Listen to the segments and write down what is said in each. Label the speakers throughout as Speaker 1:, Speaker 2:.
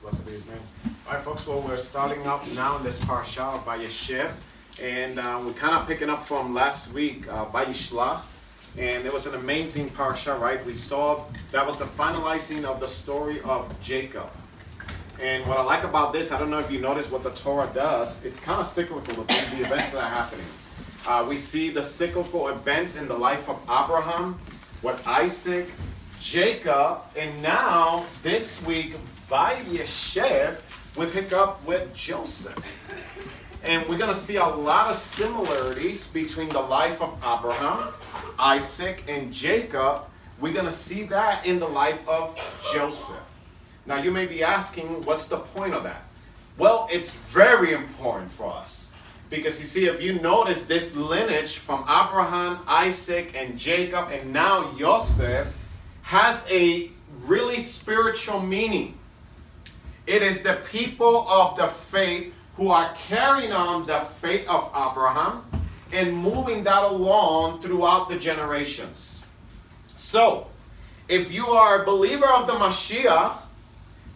Speaker 1: Blessed be his name. All right, folks, well, we're starting up now in this parsha of Vayeshev, and uh, we're kind of picking up from last week, uh, Vayishlach, and it was an amazing parsha, right? We saw that was the finalizing of the story of Jacob. And what I like about this, I don't know if you notice what the Torah does, it's kind of cyclical, the, the events that are happening. Uh, we see the cyclical events in the life of Abraham, what Isaac, Jacob, and now this week, Vayeshev, we pick up with Joseph. And we're going to see a lot of similarities between the life of Abraham, Isaac, and Jacob. We're going to see that in the life of Joseph. Now, you may be asking, what's the point of that? Well, it's very important for us. Because you see, if you notice this lineage from Abraham, Isaac, and Jacob, and now Joseph, has a really spiritual meaning. It is the people of the faith who are carrying on the faith of Abraham and moving that along throughout the generations. So, if you are a believer of the Mashiach,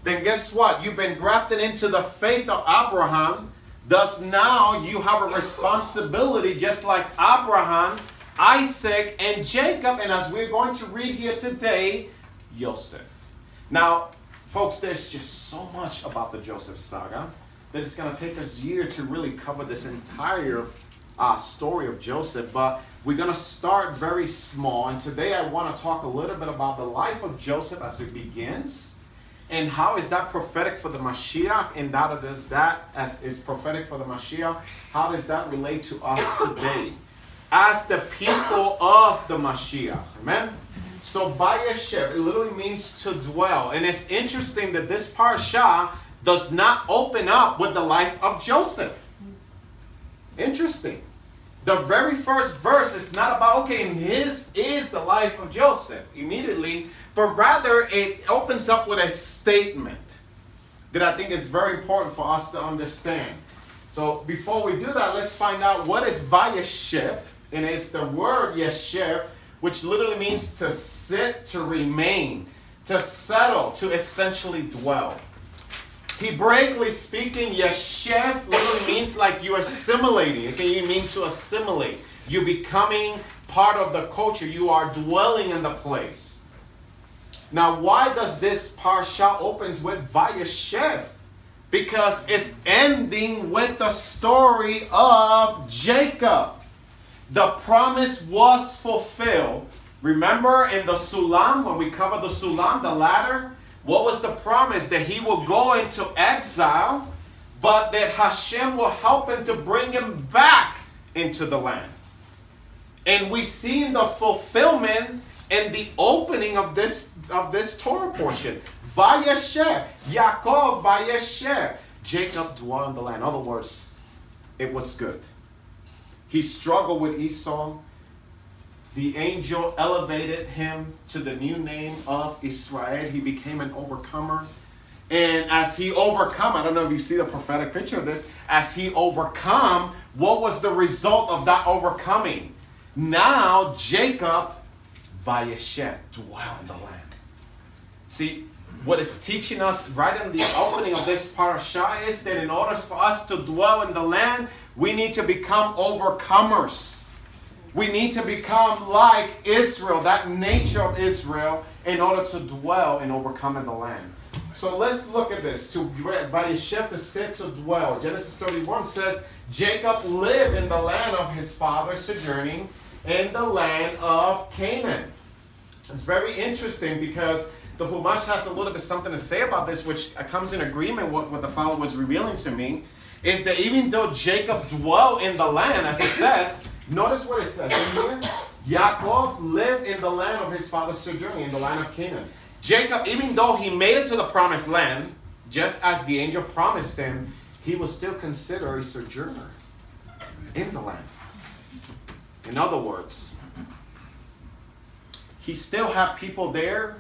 Speaker 1: then guess what? You've been grafted into the faith of Abraham. Thus, now you have a responsibility, just like Abraham, Isaac, and Jacob, and as we're going to read here today, Joseph. Now, folks, there's just so much about the Joseph saga that it's going to take us years to really cover this entire uh, story of Joseph, but we're going to start very small. And today I want to talk a little bit about the life of Joseph as it begins and how is that prophetic for the Mashiach and how does that as is prophetic for the Mashiach, how does that relate to us today? as the people of the Mashiach. Amen? So Vayeshev, it literally means to dwell. And it's interesting that this parsha does not open up with the life of Joseph. Interesting. The very first verse is not about, okay, and this is the life of Joseph immediately, but rather it opens up with a statement that I think is very important for us to understand. So before we do that, let's find out what is Vayeshev and it's the word yeshev, which literally means to sit, to remain, to settle, to essentially dwell. Hebraically speaking, yeshev literally means like you assimilating. Okay, you mean to assimilate. You becoming part of the culture. You are dwelling in the place. Now, why does this parsha opens with Vayeshev? Because it's ending with the story of Jacob the promise was fulfilled. Remember in the Sulam, when we covered the Sulam, the ladder, what was the promise? That he will go into exile, but that Hashem will help him to bring him back into the land. And we see in the fulfillment and the opening of this of this Torah portion. Vayeshev, Yaakov Vayeshev. Jacob dwell in the land. In other words, it was good. He struggled with Esau. The angel elevated him to the new name of Israel. He became an overcomer. And as he overcome, I don't know if you see the prophetic picture of this, as he overcome, what was the result of that overcoming? Now Jacob, Vayeshev, dwell in the land. See, what is teaching us right in the opening of this parasha is that in order for us to dwell in the land, we need to become overcomers. We need to become like Israel, that nature of Israel, in order to dwell and overcome in the land. So let's look at this. To by Vayeshev to sit to dwell. Genesis 31 says, Jacob lived in the land of his father, sojourning in the land of Canaan. It's very interesting because the Humash has a little bit something to say about this, which comes in agreement with what the father was revealing to me is that even though Jacob dwelt in the land, as it says, notice what it says in here. Yaakov lived in the land of his father's sojourning, in the land of Canaan. Jacob, even though he made it to the promised land, just as the angel promised him, he was still considered a sojourner in the land. In other words, he still had people there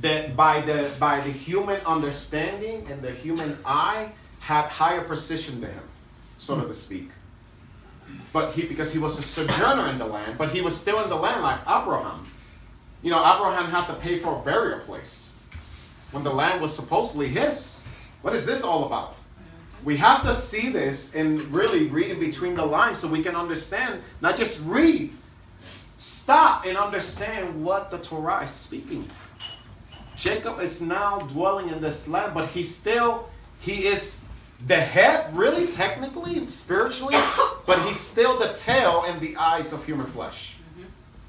Speaker 1: that by the by the human understanding and the human eye had higher position than him, so to speak. But he, because he was a sojourner in the land, but he was still in the land like Abraham. You know, Abraham had to pay for a burial place. when the land was supposedly his. What is this all about? We have to see this and really read in between the lines so we can understand, not just read, stop and understand what the Torah is speaking. Jacob is now dwelling in this land, but he still, he is the head, really, technically, spiritually, but he's still the tail and the eyes of human flesh.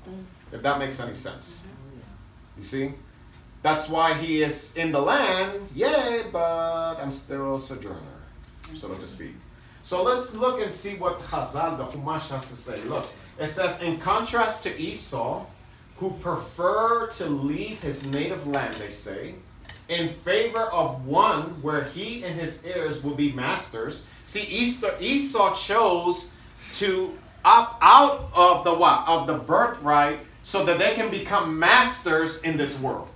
Speaker 1: Mm-hmm. If that makes any sense. Mm-hmm. Oh, you see? That's why he is in the land, yay, but I'm still a sojourner, so to mm-hmm. speak. So let's look and see what Chazal, the Chumash, has to say. Look, it says, in contrast to Esau, who preferred to leave his native land, they say, in favor of one where he and his heirs will be masters. See, Esau chose to opt out of the what? Of the birthright so that they can become masters in this world.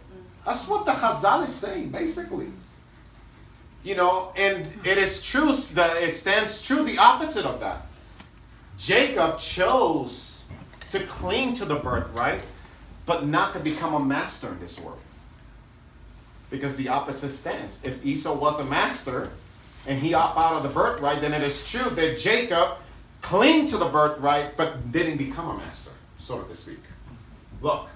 Speaker 1: That's what the Chazal is saying, basically. You know, and it is true that it stands true the opposite of that. Jacob chose to cling to the birthright, but not to become a master in this world. Because the opposite stands. If Esau was a master and he opt out of the birthright, then it is true that Jacob clinged to the birthright but didn't become a master, so to speak. Look,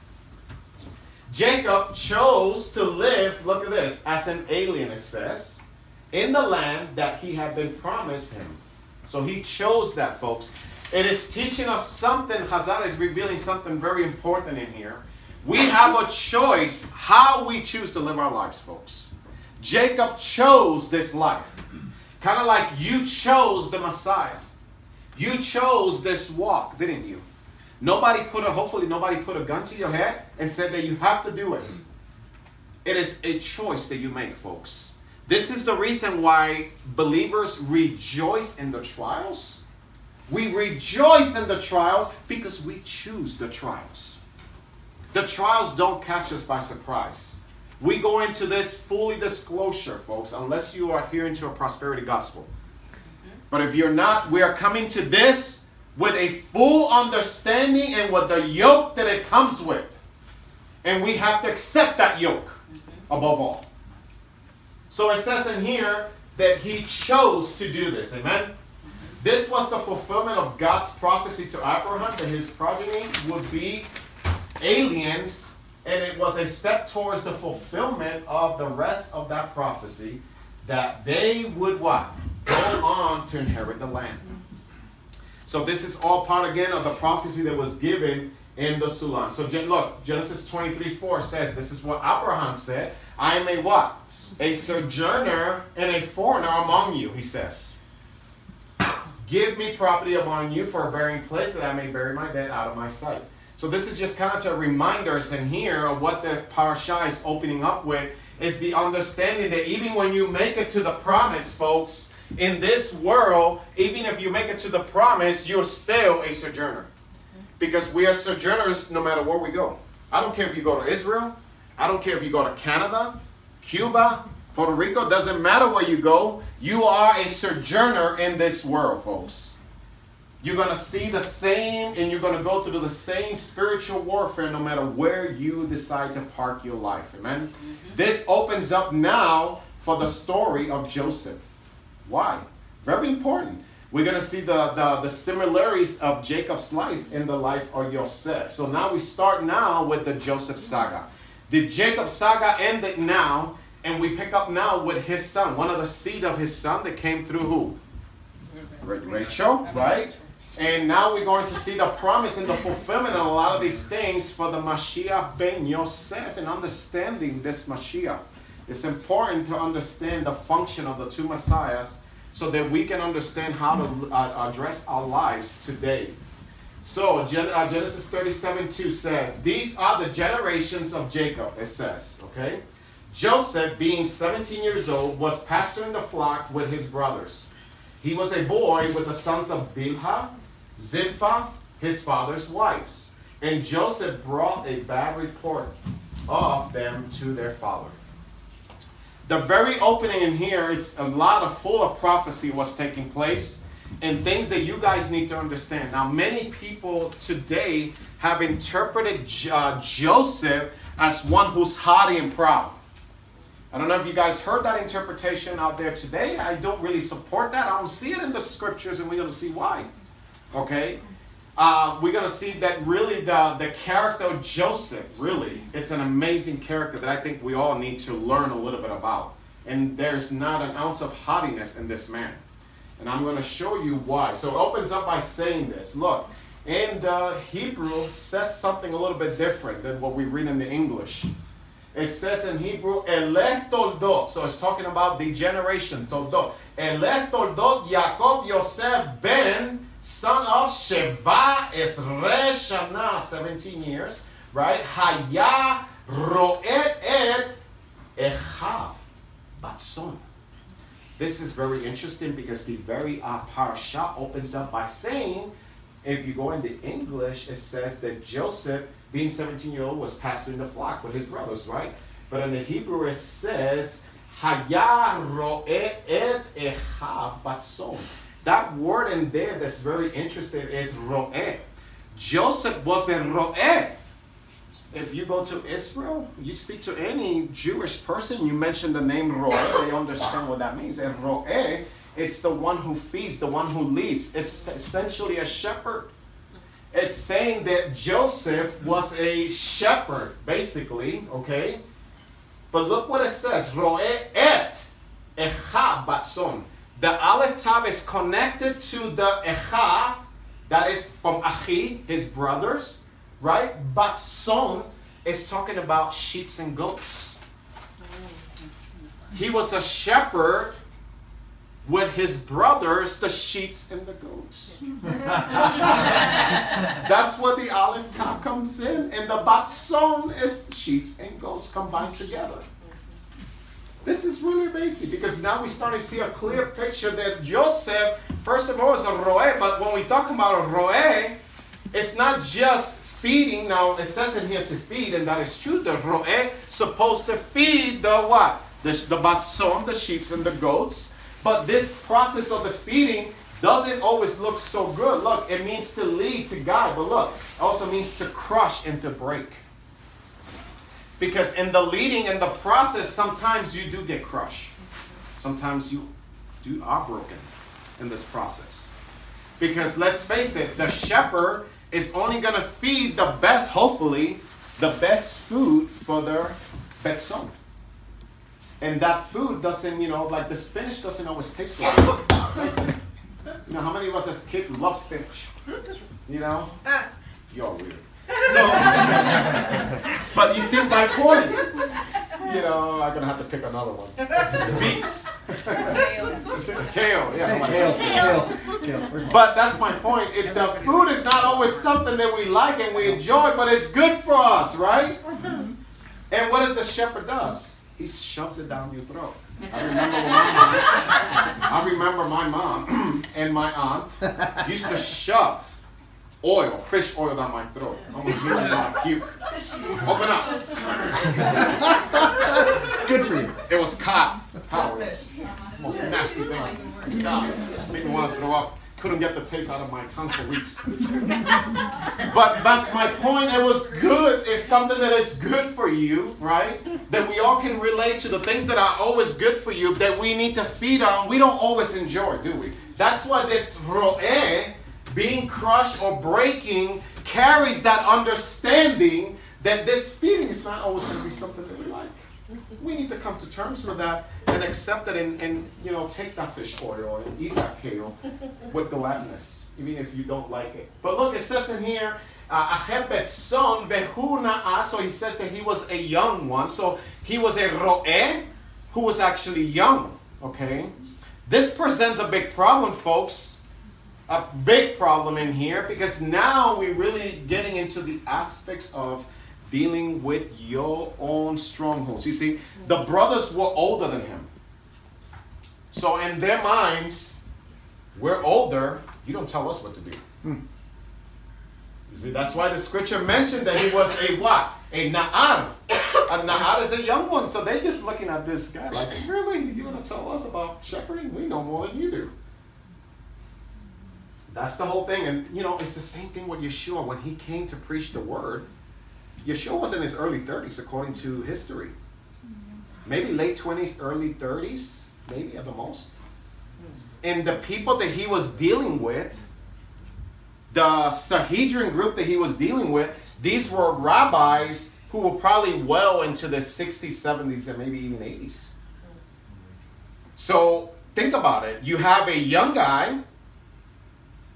Speaker 1: Jacob chose to live, look at this, as an alien, it says, in the land that he had been promised him. So he chose that, folks. It is teaching us something, Chazal is revealing something very important in here. We have a choice how we choose to live our lives, folks. Jacob chose this life. Kind of like you chose the Messiah. You chose this walk, didn't you? Nobody put a, hopefully, nobody put a gun to your head and said that you have to do it. It is a choice that you make, folks. This is the reason why believers rejoice in the trials. We rejoice in the trials because we choose the trials. The trials don't catch us by surprise. We go into this fully disclosure, folks, unless you are adhering to a prosperity gospel. But if you're not, we are coming to this with a full understanding and with the yoke that it comes with. And we have to accept that yoke above all. So it says in here that he chose to do this. Amen? This was the fulfillment of God's prophecy to Abraham that his progeny would be aliens, and it was a step towards the fulfillment of the rest of that prophecy that they would what? Go on to inherit the land. So this is all part again of the prophecy that was given in the Sulam. So look, Genesis 23, 4 says, this is what Abraham said. I am a what? A sojourner and a foreigner among you, he says. Give me property among you for a burying place that I may bury my dead out of my sight. So this is just kind of to remind us in here of what the parasha is opening up with is the understanding that even when you make it to the promise, folks, in this world, even if you make it to the promise, you're still a sojourner. Because we are sojourners no matter where we go. I don't care if you go to Israel, I don't care if you go to Canada, Cuba, Puerto Rico, doesn't matter where you go, you are a sojourner in this world, folks. You're going to see the same and you're going to go through the same spiritual warfare no matter where you decide to park your life. Amen? Mm-hmm. This opens up now for the story of Joseph. Why? Very important. We're going to see the, the, the, similarities of Jacob's life in the life of Joseph. So now we start now with the Joseph saga. The Jacob saga ended now, and we pick up now with his son, one of the seed of his son that came through who? Rachel, right? And now we're going to see the promise and the fulfillment of a lot of these things for the Mashiach ben Yosef and understanding this Mashiach. It's important to understand the function of the two Messiahs so that we can understand how to uh, address our lives today. So, Gen- uh, Genesis 37 2 says, These are the generations of Jacob, it says, okay? Joseph, being 17 years old, was pasturing the flock with his brothers. He was a boy with the sons of Bilhah, Zilpah, his father's wives. And Joseph brought a bad report of them to their father the very opening in here is a lot of full of prophecy was taking place and things that you guys need to understand. Now, many people today have interpreted uh, Joseph as one who's haughty and proud. I don't know if you guys heard that interpretation out there today. I don't really support that. I don't see it in the scriptures, and we're going to see why. Okay? Uh, we're going to see that really the, the character of Joseph, really, it's an amazing character that I think we all need to learn a little bit about. And there's not an ounce of haughtiness in this man. And I'm going to show you why. So it opens up by saying this. Look, in the Hebrew, says something a little bit different than what we read in the English. It says in Hebrew, Toldot. So it's talking about the generation, Toldot. Elech Toldot Yaakov Yosef ben, son of Sheva Esre Shana, 17 years, right? Haya Roet et Echav Batson. This is very interesting because the very uh, parasha opens up by saying, if you go into English, it says that Joseph being 17 year old, was pasturing the flock with his brothers, right? But in the Hebrew, it says, Haya ro'et et echav batson. That word in there that's very interesting is ro'et. Joseph was a ro'et. If you go to Israel, you speak to any Jewish person, you mention the name ro'et, they understand what that means. And ro'et is the one who feeds, the one who leads. It's essentially a shepherd it's saying that Joseph was a shepherd, basically, okay? But look what it says, Roe et echa batson. The aleph tav is connected to the echa, that is from achi, his brothers, right? But Batson is talking about sheep and goats. He was a shepherd with his brothers, the sheep and the goats. That's where the aleph tav comes in, and the batson is sheep and goats combined together. This is really basic because now we start to see a clear picture that Joseph, first of all, is a roe, but when we talk about a roe, it's not just feeding. Now it says in here to feed, and that is true. The roe supposed to feed the what? The, the batson, the sheep and the goats. But this process of the feeding doesn't always look so good. Look, it means to lead, to guide, but look, it also means to crush and to break. Because in the leading and the process, sometimes you do get crushed. Sometimes you do are broken in this process. Because let's face it, the shepherd is only going to feed the best, hopefully, the best food for their best son. And that food doesn't, you know, like the spinach doesn't always taste so good. you know, how many of us as kids love spinach? You know? Uh. You're weird. So, but you see my point. You know, I'm gonna have to pick another one. Beets. Kale. Yeah. Kale. Kale. But that's my point. If the food is not always something that we like and we enjoy, but it's good for us, right? And what does the shepherd does? he shoves it down your throat. I remember, my, I remember my mom and my aunt used to shove oil, fish oil down my throat. I was really not puke. Open up. it's good for you. It was cod. Cod Most nasty thing. God, made me want to throw up couldn't get the taste out of my tongue for weeks. but that's my point. It was good. It's something that is good for you, right? That we all can relate to the things that are always good for you that we need to feed on. We don't always enjoy, do we? That's why this roe, being crushed or breaking, carries that understanding that this feeling is not always going to be something that we like. We need to come to terms with that and accept it and, and you know take that fish oil and eat that kale with gladness, even if you don't like it. But look, it says in here, uh, son vehuna So he says that he was a young one. So he was a roe who was actually young. Okay, this presents a big problem, folks. A big problem in here because now we're really getting into the aspects of dealing with your own strongholds. You see, the brothers were older than him. So in their minds, we're older. You don't tell us what to do. Hmm. You see, that's why the scripture mentioned that he was a what? A na'ar. A na'ar is a young one. So they're just looking at this guy like, really? You want to tell us about shepherding? We know more than you do. That's the whole thing. And, you know, it's the same thing with Yeshua. When he came to preach the word, Yeshua was in his early 30s, according to history. maybe late 20s, early 30s, maybe at the most. And the people that he was dealing with, the Sanhedrin group that he was dealing with, these were rabbis who were probably well into the 60s, 70s, and maybe even 80s. So think about it. You have a young guy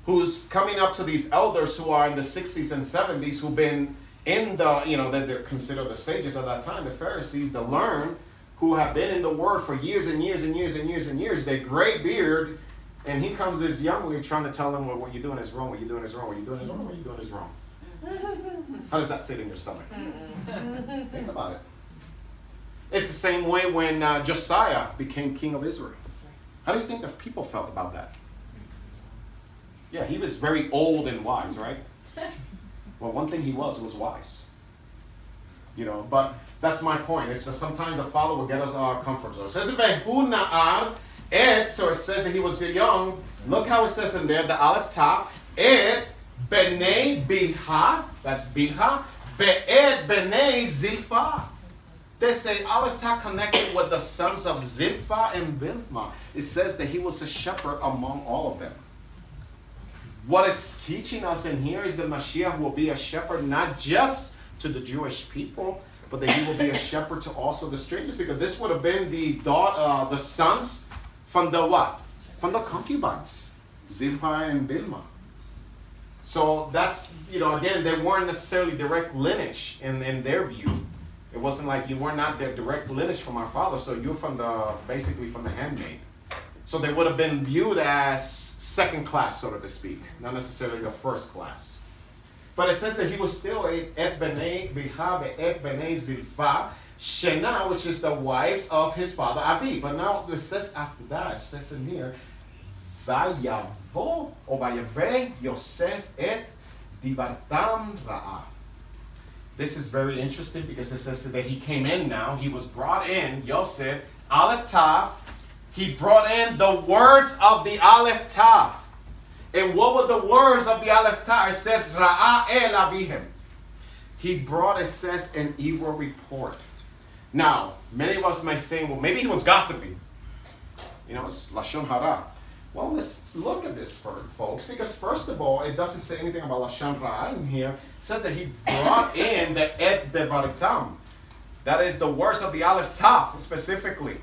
Speaker 1: who's coming up to these elders who are in the 60s and 70s who've been in the, you know, that they're considered the sages of that time, the Pharisees, the learned, who have been in the Word for years and years and years and years and years. They gray beard, and he comes this youngly trying to tell them, well, what you're doing is wrong, what you're doing is wrong, what you're doing is wrong, what you're doing is wrong. How does that sit in your stomach? Think about it. It's the same way when uh, Josiah became king of Israel. How do you think the people felt about that? Yeah, he was very old and wise, right? Well, one thing he was was wise. You know, but that's my point. It's that sometimes the Father will get us our comfort zone. It says so it says that he was young. Look how it says in there, the Aleph Taf, et b'nei bilha, that's bilha, be'et b'nei zilfa. They say Aleph Taf connected with the sons of Zilpha and Bilma. It says that he was a shepherd among all of them. What it's teaching us in here is that Mashiach will be a shepherd not just to the Jewish people, but that he will be a shepherd to also the strangers, because this would have been the daughter, uh, the sons from the what? From the concubines, Zilpah and Bilma. So that's, you know, again, they weren't necessarily direct lineage in, in their view. It wasn't like you were not their direct lineage from our father, so you're from the, basically from the handmaid. So they would have been viewed as second class, so to speak, not necessarily the first class. But it says that he was still et b'nei biha et b'nei zilfa shena, which is the wives of his father Avi. But now it says after that, it says in here, vayavo or vayave Yosef et divartam ra'a. This is very interesting because it says that he came in now. He was brought in, Yosef, Aleph Taf, he brought in the words of the Aleph Taf. And what were the words of the Aleph Taf? It says, Ra'a el avihim. He brought, it says, an evil report. Now, many of us may say, well, maybe he was gossiping. You know, it's Lashon Hara. Well, let's look at this, for, folks, because first of all, it doesn't say anything about Lashon Hara in here. It says that he brought in the Et Devaritam. That is the words of the Aleph Taf, specifically.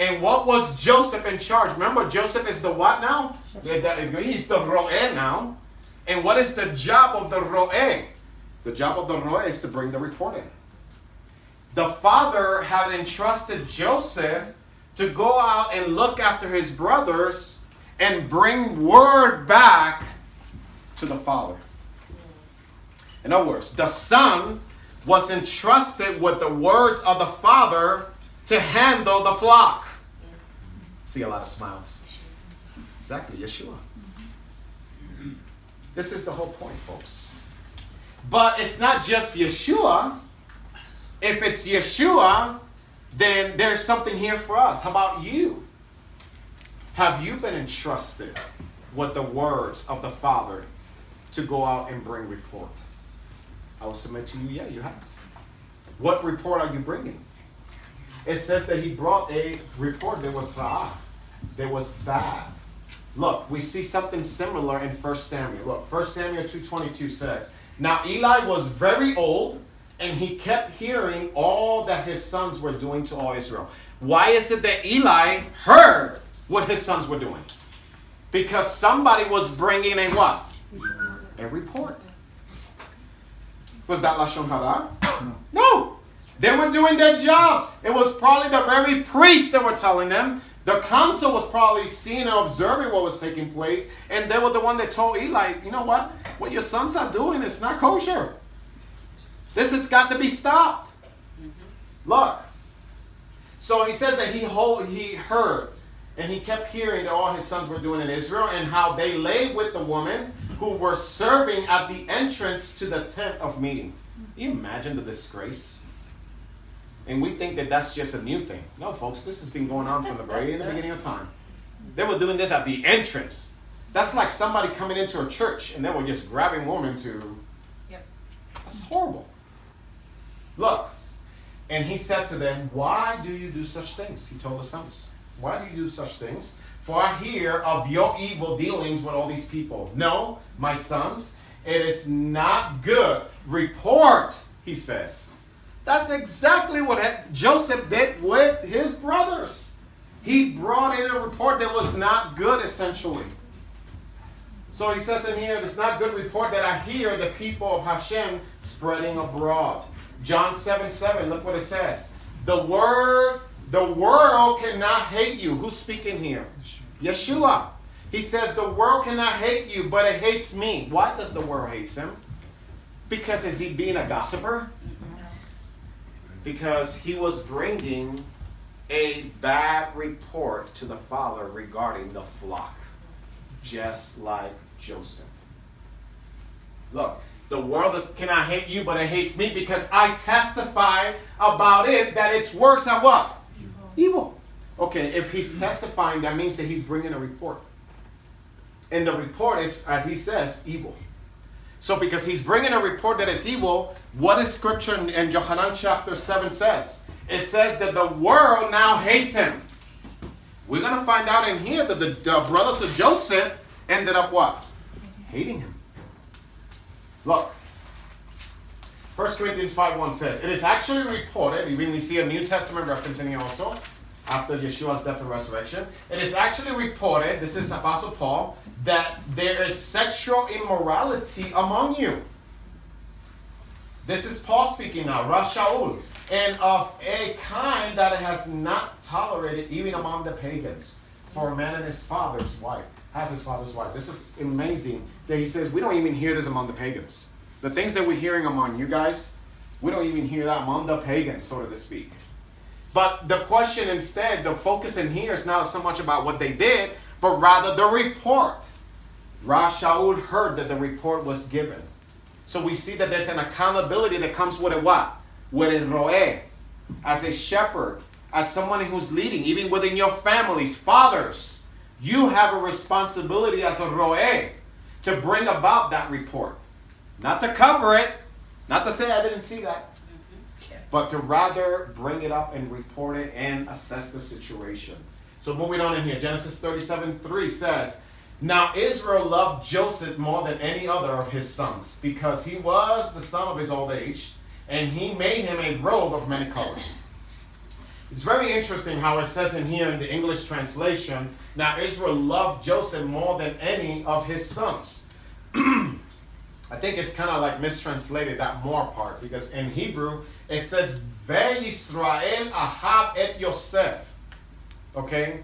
Speaker 1: And what was Joseph in charge? Remember, Joseph is the what now? He's the roe now. And what is the job of the roe? The job of the roe is to bring the report in. The father had entrusted Joseph to go out and look after his brothers and bring word back to the father. In other words, the son was entrusted with the words of the father to handle the flock. See a lot of smiles. Exactly, Yeshua. This is the whole point, folks. But it's not just Yeshua. If it's Yeshua, then there's something here for us. How about you? Have you been entrusted with the words of the Father to go out and bring report? I will submit to you, yeah, you have. What report are you bringing? it says that he brought a report. that was ra'ah. There was bad. Look, we see something similar in 1 Samuel. Look, 1 Samuel 2.22 says, Now Eli was very old, and he kept hearing all that his sons were doing to all Israel. Why is it that Eli heard what his sons were doing? Because somebody was bringing a what? A report. Was that Lashon Hara? No. They were doing their jobs. It was probably the very priests that were telling them. The council was probably seeing and observing what was taking place, and they were the one that told Eli, you know what? What your sons are doing is not kosher. This has got to be stopped. Look. So he says that he hold, he heard and he kept hearing that all his sons were doing in Israel and how they lay with the woman who were serving at the entrance to the tent of meeting. Can you imagine the disgrace? And we think that that's just a new thing. No, folks, this has been going on from the very the beginning of time. They were doing this at the entrance. That's like somebody coming into a church and they were just grabbing women to. Yep. That's horrible. Look, And he said to them, Why do you do such things? He told the sons, Why do you do such things? For I hear of your evil dealings with all these people. No, my sons, it is not good. Report, he says. That's exactly what Joseph did with his brothers. He brought in a report that was not good, essentially. So he says in here, it's not good report that I hear the people of Hashem spreading abroad. John 7 7, look what it says. The word, the world cannot hate you. Who's speaking here? Yeshua. He says, The world cannot hate you, but it hates me. Why does the world hate him? Because is he being a gossiper? Because he was bringing a bad report to the father regarding the flock, just like Joseph. Look, the world is, cannot hate you, but it hates me because I testify about it that its works are what? Evil. Evil. Okay, if he's testifying, that means that he's bringing a report. And the report is, as he says, evil. So, because he's bringing a report that is evil, what is scripture in, in Johanan chapter 7 says? It says that the world now hates him. We're going to find out in here that the, the brothers of Joseph ended up what? Hating him. Look, 1 Corinthians 5 1 says, It is actually reported, even we see a New Testament reference in here also, after Yeshua's death and resurrection. It is actually reported, this is Apostle Paul, that there is sexual immorality among you. This is Paul speaking now, Rav Shaul, and of a kind that has not tolerated even among the pagans. For a man and his father's wife has his father's wife. This is amazing that he says we don't even hear this among the pagans. The things that we're hearing among you guys, we don't even hear that among the pagans, so to speak. But the question instead, the focus in here is not so much about what they did, but rather the report. Rav Shaul heard that the report was given. So we see that there's an accountability that comes with a what? With a roe. As a shepherd, as someone who's leading, even within your families, fathers, you have a responsibility as a roe to bring about that report. Not to cover it, not to say I didn't see that, but to rather bring it up and report it and assess the situation. So moving on in here, Genesis 37 3 says, Now Israel loved Joseph more than any other of his sons, because he was the son of his old age, and he made him a robe of many colors. It's very interesting how it says in here in the English translation, Now Israel loved Joseph more than any of his sons. I think it's kind of like mistranslated that more part because in Hebrew it says Ve'Yisrael ahav et Yosef. Okay?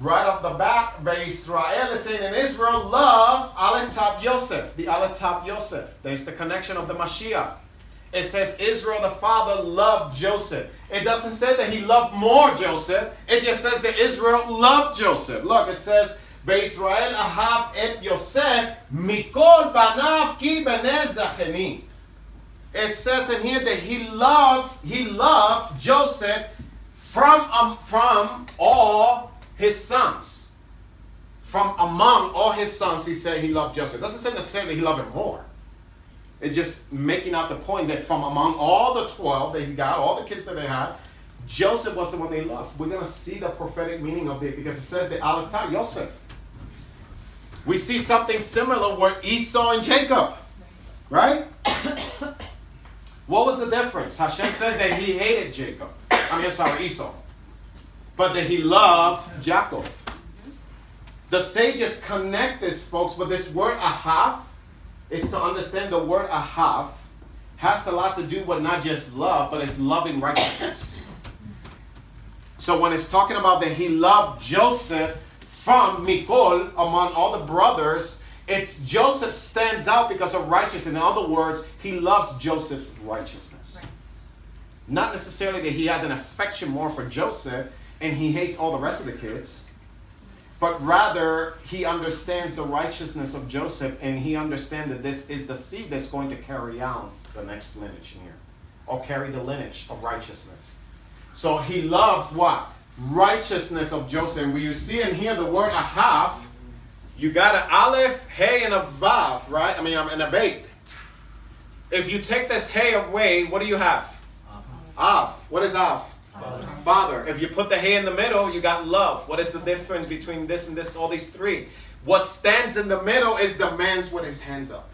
Speaker 1: Right off the bat, Ve'Yisrael is saying in Israel, love Aletav Yosef, the Aletav Yosef. There's the connection of the Mashiach. It says Israel the father loved Joseph. It doesn't say that he loved more Joseph. It just says that Israel loved Joseph. Look, it says וישראל אהב את יוסף מכל בניו כי בני זכני. It says in here that he loved, he loved Joseph from, um, from all his sons. From among all his sons, he said he loved Joseph. Doesn't say necessarily he loved him more. It's just making out the point that from among all the 12 that he got, all the kids that they had, Joseph was the one they loved. We're going to see the prophetic meaning of it because it says that Alatah, Joseph. We see something similar with Esau and Jacob, right? what was the difference? Hashem says that he hated Jacob. I mean, sorry, Esau. But that he loved Jacob. The sages connect this, folks, but this word ahav is to understand the word ahav has a lot to do with not just love, but it's loving righteousness. So when it's talking about that he loved Joseph, from Mikol among all the brothers, it's Joseph stands out because of righteousness. In other words, he loves Joseph's righteousness. Right. Not necessarily that he has an affection more for Joseph and he hates all the rest of the kids, but rather he understands the righteousness of Joseph and he understands that this is the seed that's going to carry out the next lineage here or carry the lineage of righteousness. So he loves what? Righteousness of Joseph. And when you see and hear the word ahav, you got an aleph, hey, and a vav, right? I mean, um, and a bait. If you take this hey away, what do you have? Av. What is Av? Father. Father. If you put the hay in the middle, you got love. What is the difference between this and this, all these three? What stands in the middle is the man's with his hands up.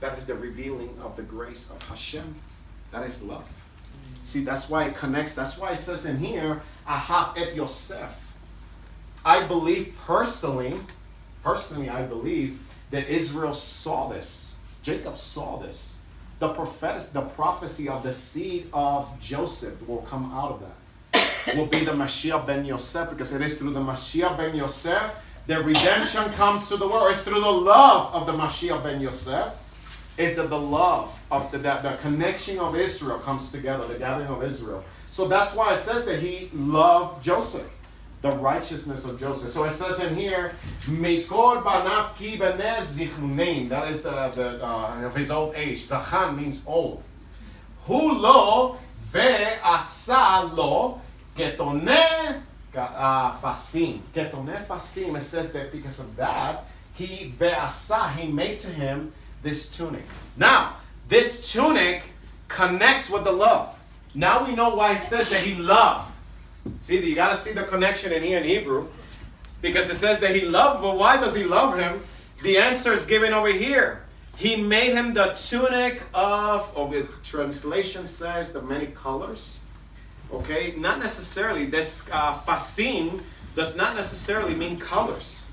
Speaker 1: That is the revealing of the grace of Hashem. That is love. See, that's why it connects. That's why it says in here, Ahav et Yosef. I believe personally, personally, I believe that Israel saw this. Jacob saw this. The prophet, the prophecy of the seed of Joseph will come out of that. will be the Mashiach ben Yosef, because it is through the Mashiach ben Yosef that redemption comes to the world. It's through the love of the Mashiach ben Yosef is that the love of the, that the connection of Israel comes together, the gathering of Israel. So that's why it says that he loved Joseph, the righteousness of Joseph. So it says in here, Mikor banav ki. That is the, the uh, of his old age. Zachan means old. Hu lo ve'asa lo ketone uh, fasim. Ketone fasim. It says that because of that, he ve'asa, he made to him this tunic. Now, this tunic connects with the love. Now we know why he says that he loved. See, you got to see the connection in here in Hebrew. Because it says that he loved, but why does he love him? The answer is given over here. He made him the tunic of, or the translation says, the many colors. Okay, not necessarily. This uh, does not necessarily mean colors.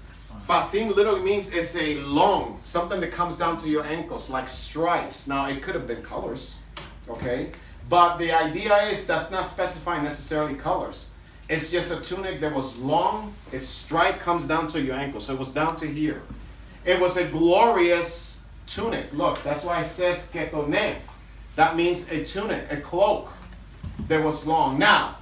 Speaker 1: Fasim literally means it's a long, something that comes down to your ankles, like stripes. Now, it could have been colors, okay? But the idea is that's not specifying necessarily colors. It's just a tunic that was long, its stripe comes down to your ankle, so it was down to here. It was a glorious tunic. Look, that's why it says ketone. That means a tunic, a cloak that was long. Now,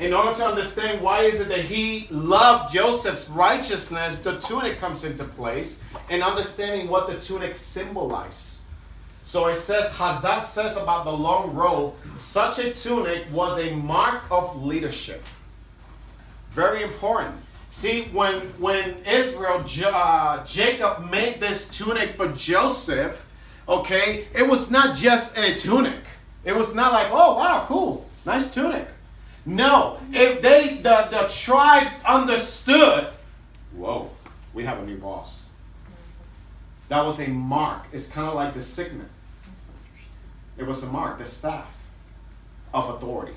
Speaker 1: in order to understand why is it that he loved Joseph's righteousness, the tunic comes into place and understanding what the tunic symbolized. So it says, Hazak says about the long robe, such a tunic was a mark of leadership. Very important. See, when when Israel, uh, Jacob made this tunic for Joseph, okay, it was not just a tunic. It was not like, oh wow, cool, nice tunic. No, if they the, the tribes understood, whoa, we have a new boss. That was a mark. It's kind of like the signet. It was a mark, the staff of authority.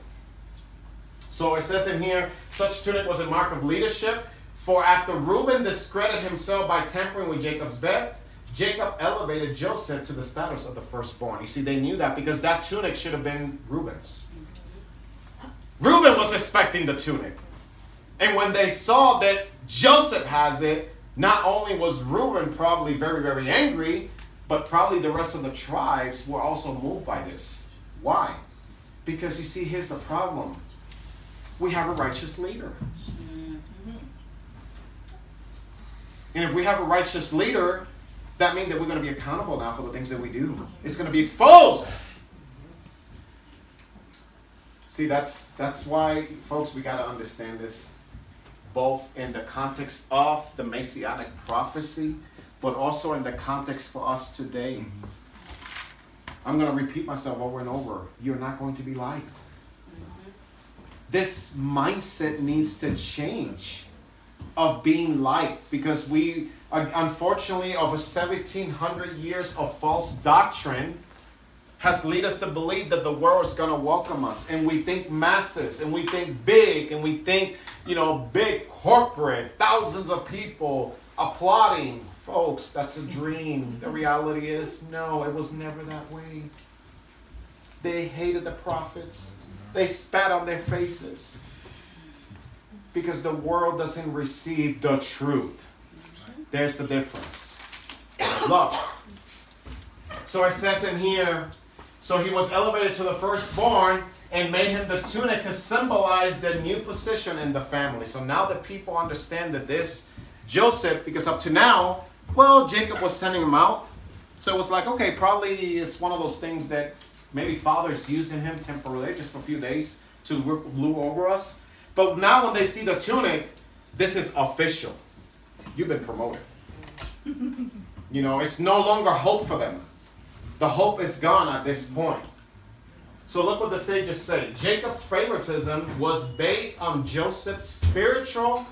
Speaker 1: So it says in here, such tunic was a mark of leadership. For after Reuben discredited himself by tampering with Jacob's bed, Jacob elevated Joseph to the status of the firstborn. You see, they knew that because that tunic should have been Reuben's. Reuben was expecting the tunic. And when they saw that Joseph has it, not only was Reuben probably very, very angry, but probably the rest of the tribes were also moved by this. Why? Because you see, here's the problem we have a righteous leader. And if we have a righteous leader, that means that we're going to be accountable now for the things that we do. It's going to be exposed. See, that's that's why, folks, we got to understand this, both in the context of the messianic prophecy, but also in the context for us today. Mm-hmm. I'm going to repeat myself over and over. You're not going to be liked. Mm-hmm. This mindset needs to change of being liked because we, unfortunately, over 1700 years of false doctrine has led us to believe that the world is going to welcome us. And we think masses, and we think big, and we think, you know, big corporate, thousands of people applauding. Folks, that's a dream. The reality is, no, it was never that way. They hated the prophets, they spat on their faces because the world doesn't receive the truth. There's the difference. Look. So it says in here, so he was elevated to the firstborn and made him the tunic to symbolize the new position in the family. So now that people understand that this Joseph, because up to now, well, Jacob was sending him out. So it was like, okay, probably it's one of those things that maybe father's using him temporarily, just for a few days to rule over us. But now when they see the tunic, this is official. You've been promoted. you know, it's no longer hope for them. The hope is gone at this point. So look what the sages say. Jacob's favoritism was based on Joseph's spiritual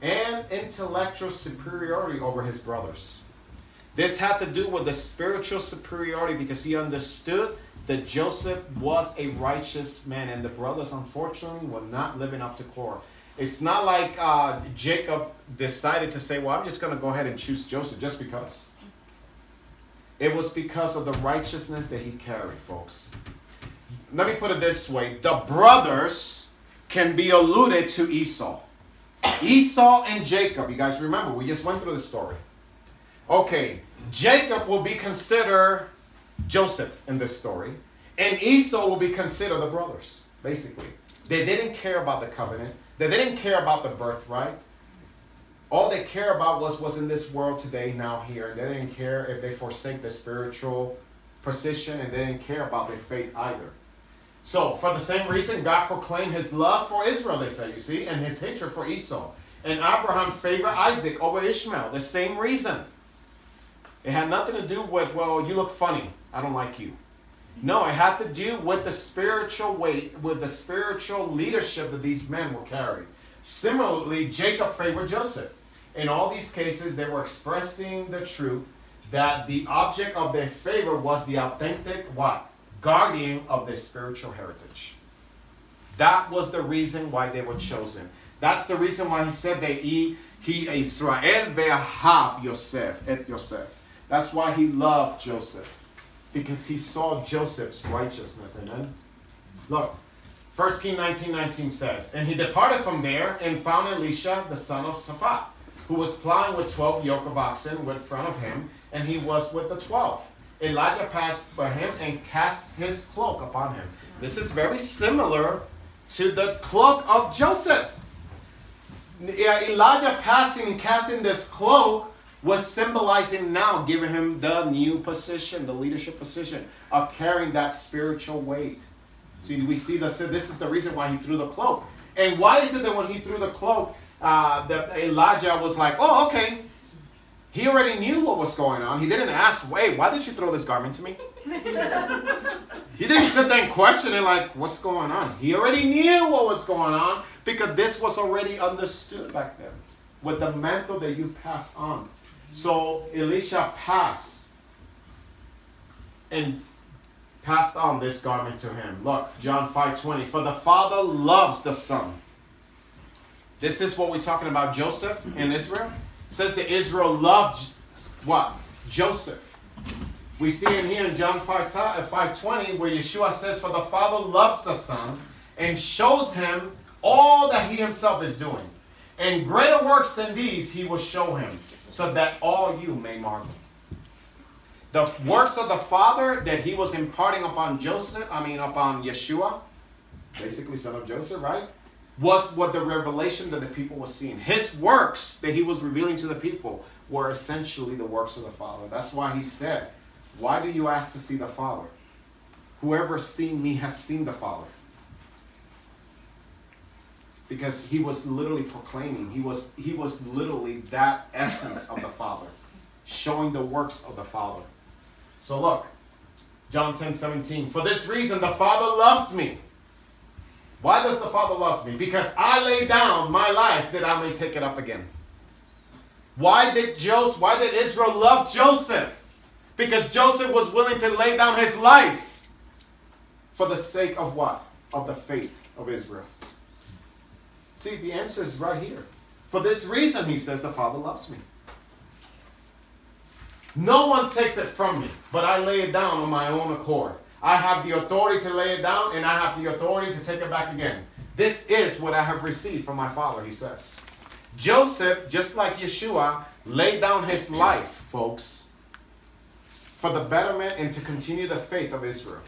Speaker 1: and intellectual superiority over his brothers. This had to do with the spiritual superiority because he understood that Joseph was a righteous man, and the brothers, unfortunately, were not living up to core. It's not like uh, Jacob decided to say, Well, I'm just going to go ahead and choose Joseph just because. It was because of the righteousness that he carried, folks. Let me put it this way the brothers can be alluded to Esau. Esau and Jacob, you guys remember, we just went through the story. Okay, Jacob will be considered Joseph in this story, and Esau will be considered the brothers, basically. They didn't care about the covenant, they didn't care about the birthright. All they care about was what's in this world today, now here. They didn't care if they forsake the spiritual position, and they didn't care about their faith either. So, for the same reason, God proclaimed his love for Israel, they say, you see, and his hatred for Esau. And Abraham favored Isaac over Ishmael, the same reason. It had nothing to do with, well, you look funny. I don't like you. No, it had to do with the spiritual weight, with the spiritual leadership that these men were carrying. Similarly, Jacob favored Joseph. In all these cases, they were expressing the truth that the object of their favor was the authentic what? Guardian of their spiritual heritage. That was the reason why they were chosen. That's the reason why he said they he, he Israel ve'ahav Yosef, et Yosef. That's why he loved Joseph, because he saw Joseph's righteousness. Amen. Look, 1 King 19 19 says, And he departed from there and found Elisha, the son of Shaphat, who was plowing with 12 yoke of oxen in front of him, and he was with the 12. Elijah passed by him and cast his cloak upon him. This is very similar to the cloak of Joseph. Elijah passing and casting this cloak was symbolizing now giving him the new position, the leadership position of carrying that spiritual weight. See, we see this. This is the reason why he threw the cloak. And why is it that when he threw the cloak, uh, that Elijah was like, "Oh, okay." He already knew what was going on. He didn't ask, "Wait, why did you throw this garment to me?" he didn't sit there and question it like, "What's going on?" He already knew what was going on because this was already understood back then with the mantle that you pass on. So Elisha passed and passed on this garment to him. Look, John 5:20. For the Father loves the Son. This is what we're talking about Joseph in mm-hmm. Israel. It says that Israel loved what? Joseph. We see in here in John 5, uh, 5.20 where Yeshua says, For the Father loves the Son and shows him all that he himself is doing. And greater works than these he will show him so that all you may marvel. The works of the Father that he was imparting upon Joseph, I mean upon Yeshua, basically son of Joseph, right? Was what the revelation that the people were seeing. His works that he was revealing to the people were essentially the works of the Father. That's why he said, Why do you ask to see the Father? Whoever has seen me has seen the Father because he was literally proclaiming he was he was literally that essence of the father showing the works of the father so look john 10 17 for this reason the father loves me why does the father love me because i lay down my life that i may take it up again why did joseph why did israel love joseph because joseph was willing to lay down his life for the sake of what of the faith of israel See, the answer is right here. For this reason, he says, the Father loves me. No one takes it from me, but I lay it down on my own accord. I have the authority to lay it down, and I have the authority to take it back again. This is what I have received from my Father, he says. Joseph, just like Yeshua, laid down his life, folks, for the betterment and to continue the faith of Israel.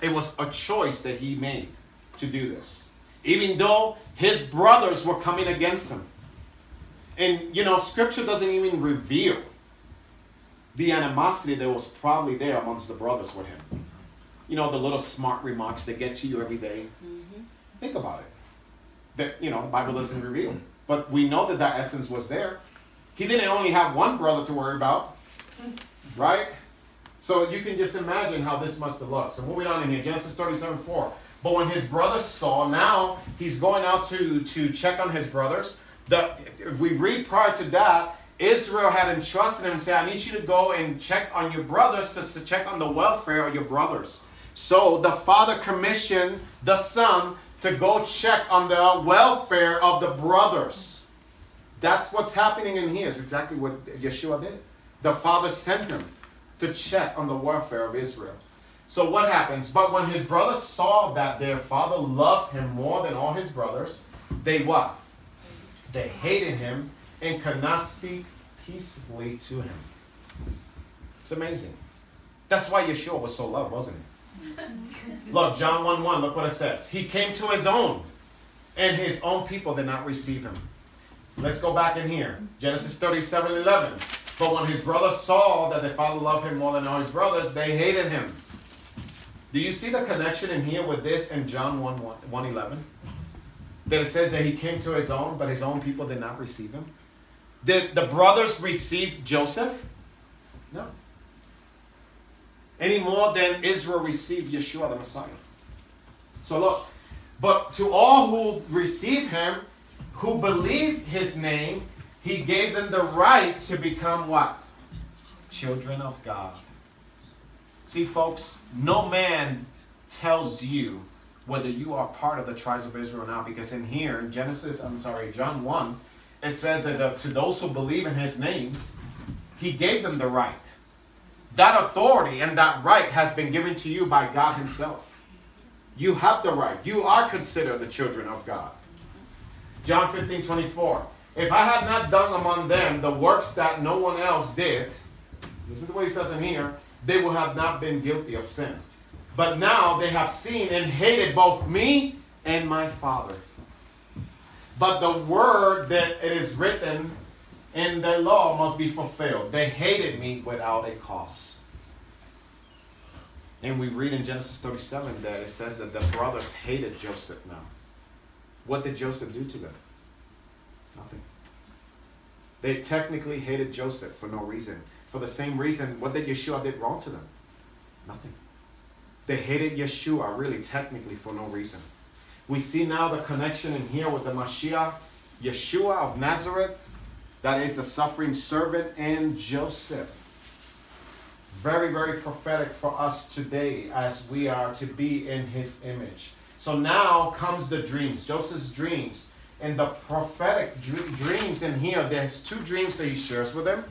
Speaker 1: It was a choice that he made to do this even though his brothers were coming against him. And, you know, scripture doesn't even reveal the animosity that was probably there amongst the brothers with him. You know, the little smart remarks that get to you every day. Mm-hmm. Think about it. That, you know, the Bible doesn't reveal. But we know that that essence was there. He didn't only have one brother to worry about, right? So you can just imagine how this must have looked. So moving on in here, Genesis 37 4. But when his brothers saw, now he's going out to, to check on his brothers. The, if we read prior to that, Israel had entrusted him and said, I need you to go and check on your brothers to check on the welfare of your brothers. So the father commissioned the son to go check on the welfare of the brothers. That's what's happening in here. It's exactly what Yeshua did. The father sent him to check on the welfare of Israel. So what happens? But when his brothers saw that their father loved him more than all his brothers, they what? They hated him and could not speak peacefully to him. It's amazing. That's why Yeshua was so loved, wasn't he? Look, John 1 1, look what it says. He came to his own, and his own people did not receive him. Let's go back in here. Genesis 37 11. But when his brothers saw that their father loved him more than all his brothers, they hated him. Do you see the connection in here with this in John 1, 1 11? That it says that he came to his own, but his own people did not receive him. Did the brothers receive Joseph? No. Any more than Israel received Yeshua the Messiah. So look, but to all who receive him, who believe his name, he gave them the right to become what? Children of God. See, folks, no man tells you whether you are part of the tribes of Israel or not, because in here, in Genesis, I'm sorry, John 1, it says that uh, to those who believe in his name, he gave them the right. That authority and that right has been given to you by God himself. You have the right. You are considered the children of God. John 15, 24. If I had not done among them the works that no one else did, this is the way he says in here, they would have not been guilty of sin. But now they have seen and hated both me and my Father. But the word that it is written in the law must be fulfilled. They hated me without a cause. And we read in Genesis 37 that it says that the brothers hated Joseph now. What did Joseph do to them? Nothing. They technically hated Joseph for no reason. For the same reason, what did Yeshua did wrong to them? Nothing. They hated Yeshua really technically for no reason. We see now the connection in here with the Mashiach, Yeshua of Nazareth, that is the suffering servant, and Joseph. Very, very prophetic for us today as we are to be in his image. So now comes the dreams, Joseph's dreams. And the prophetic dreams in here, there's two dreams that he shares with them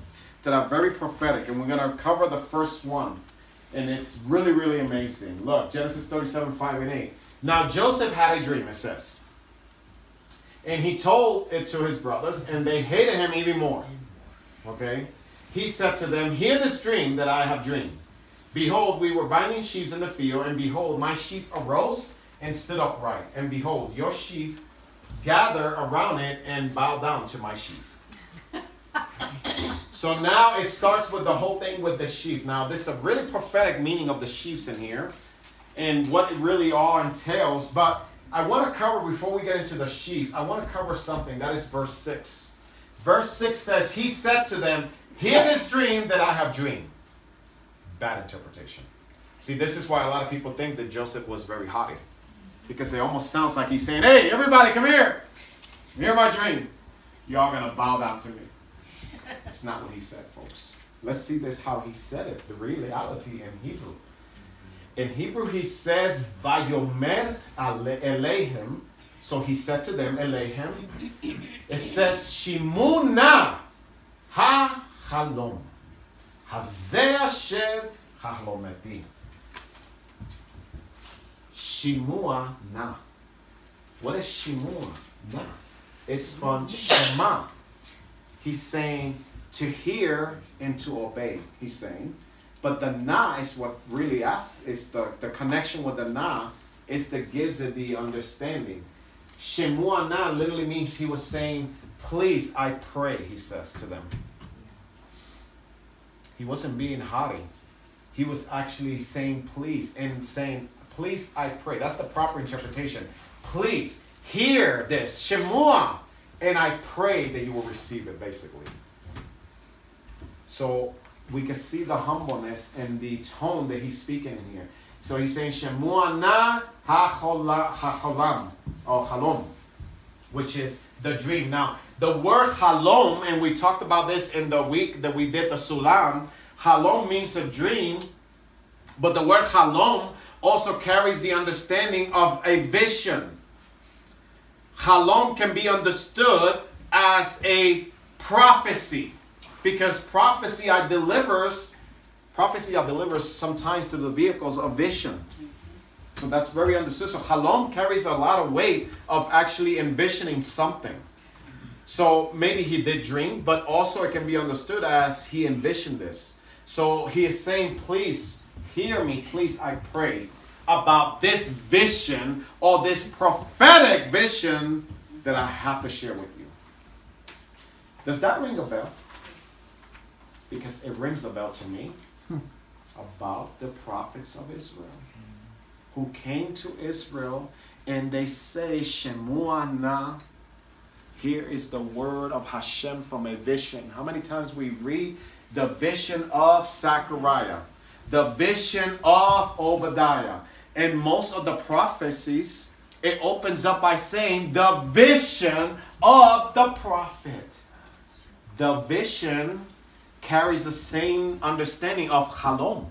Speaker 1: that are very prophetic. And we're going to cover the first one. And it's really, really amazing. Look, Genesis 37, 5 and 8. Now Joseph had a dream, it says. And he told it to his brothers, and they hated him even more. Okay? He said to them, Hear this dream that I have dreamed. Behold, we were binding sheaves in the field, and behold, my sheaf arose and stood upright. And behold, your sheaf gather around it and bow down to my sheaf. so now it starts with the whole thing with the sheaf. Now, this is a really prophetic meaning of the sheaves in here and what it really all entails. But I want to cover, before we get into the sheaf, I want to cover something. That is verse 6. Verse 6 says, He said to them, Hear this dream that I have dreamed. Bad interpretation. See, this is why a lot of people think that Joseph was very haughty. Because it almost sounds like he's saying, Hey, everybody, come here. Hear my dream. Y'all gonna bow down to me. That's not what he said, folks. Let's see this how he said it, the reality in Hebrew. In Hebrew, he says, Vayomer Elohim. So he said to them, Elohim. It says, Shimuna ha halom. Hazeh asher halometi. Shimua na. What is Shimua na? It's from Shema. He's saying to hear and to obey. He's saying. But the na is what really us is the, the connection with the na is that gives it the understanding. Shemua na literally means he was saying, Please, I pray, he says to them. He wasn't being haughty. He was actually saying please and saying, Please, I pray. That's the proper interpretation. Please hear this. Shemua. And I pray that you will receive it, basically. So we can see the humbleness and the tone that he's speaking in here. So he's saying Shemuana ha-cholam, or halom, which is the dream. Now, the word halom, and we talked about this in the week that we did the sulam, halom means a dream, but the word halom also carries the understanding of a vision. Halom can be understood as a prophecy because prophecy I delivers prophecy I delivers sometimes to the vehicles of vision. So that's very understood. So halom carries a lot of weight of actually envisioning something. So maybe he did dream, but also it can be understood as he envisioned this. So he is saying, please hear me, please, I pray about this vision or this prophetic vision that I have to share with you. Does that ring a bell? Because it rings a bell to me hmm. about the prophets of Israel who came to Israel and they say, Shemuana. Here is the word of Hashem from a vision. How many times we read the vision of Zechariah, the vision of Obadiah, and most of the prophecies, it opens up by saying the vision of the prophet. The vision carries the same understanding of Halom.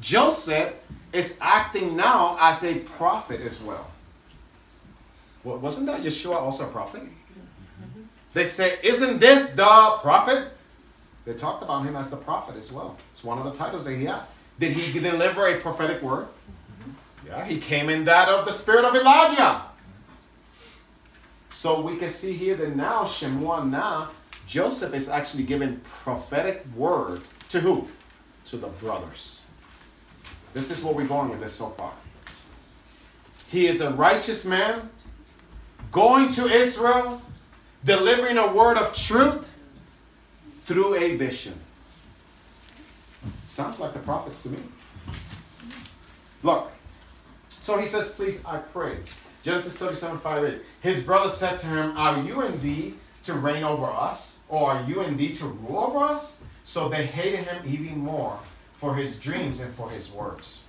Speaker 1: Joseph is acting now as a prophet as well. well wasn't that Yeshua also a prophet? They say, Isn't this the prophet? They talked about him as the prophet as well. It's one of the titles that he had. Did he deliver a prophetic word? Yeah, he came in that of the spirit of Elijah. So we can see here that now Shemua now Joseph is actually given prophetic word to who? To the brothers. This is where we're going with this so far. He is a righteous man going to Israel, delivering a word of truth through a vision. Sounds like the prophets to me. Look, so he says, Please, I pray. Genesis 37 5 8. His brother said to him, Are you indeed to reign over us? Or are you indeed to rule over us? So they hated him even more for his dreams and for his words.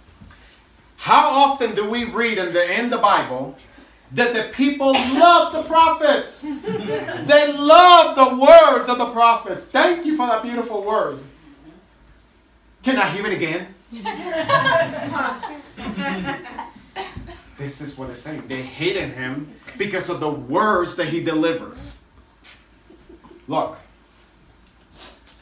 Speaker 1: How often do we read in the, in the Bible that the people love the prophets? they love the words of the prophets. Thank you for that beautiful word. Can I hear it again? this is what it's saying. They hated him because of the words that he delivered. Look,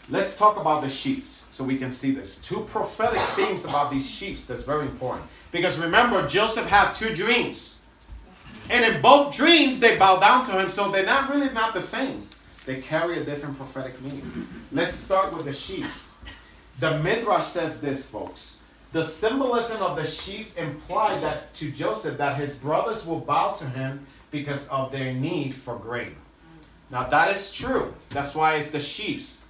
Speaker 1: let's talk about the sheaves so we can see this. Two prophetic things about these sheaves that's very important. Because remember, Joseph had two dreams. And in both dreams, they bow down to him, so they're not really not the same. They carry a different prophetic meaning. Let's start with the sheaves. The Midrash says this, folks. The symbolism of the sheaves implied that to Joseph that his brothers will bow to him because of their need for grain. Now that is true. That's why it's the sheep's.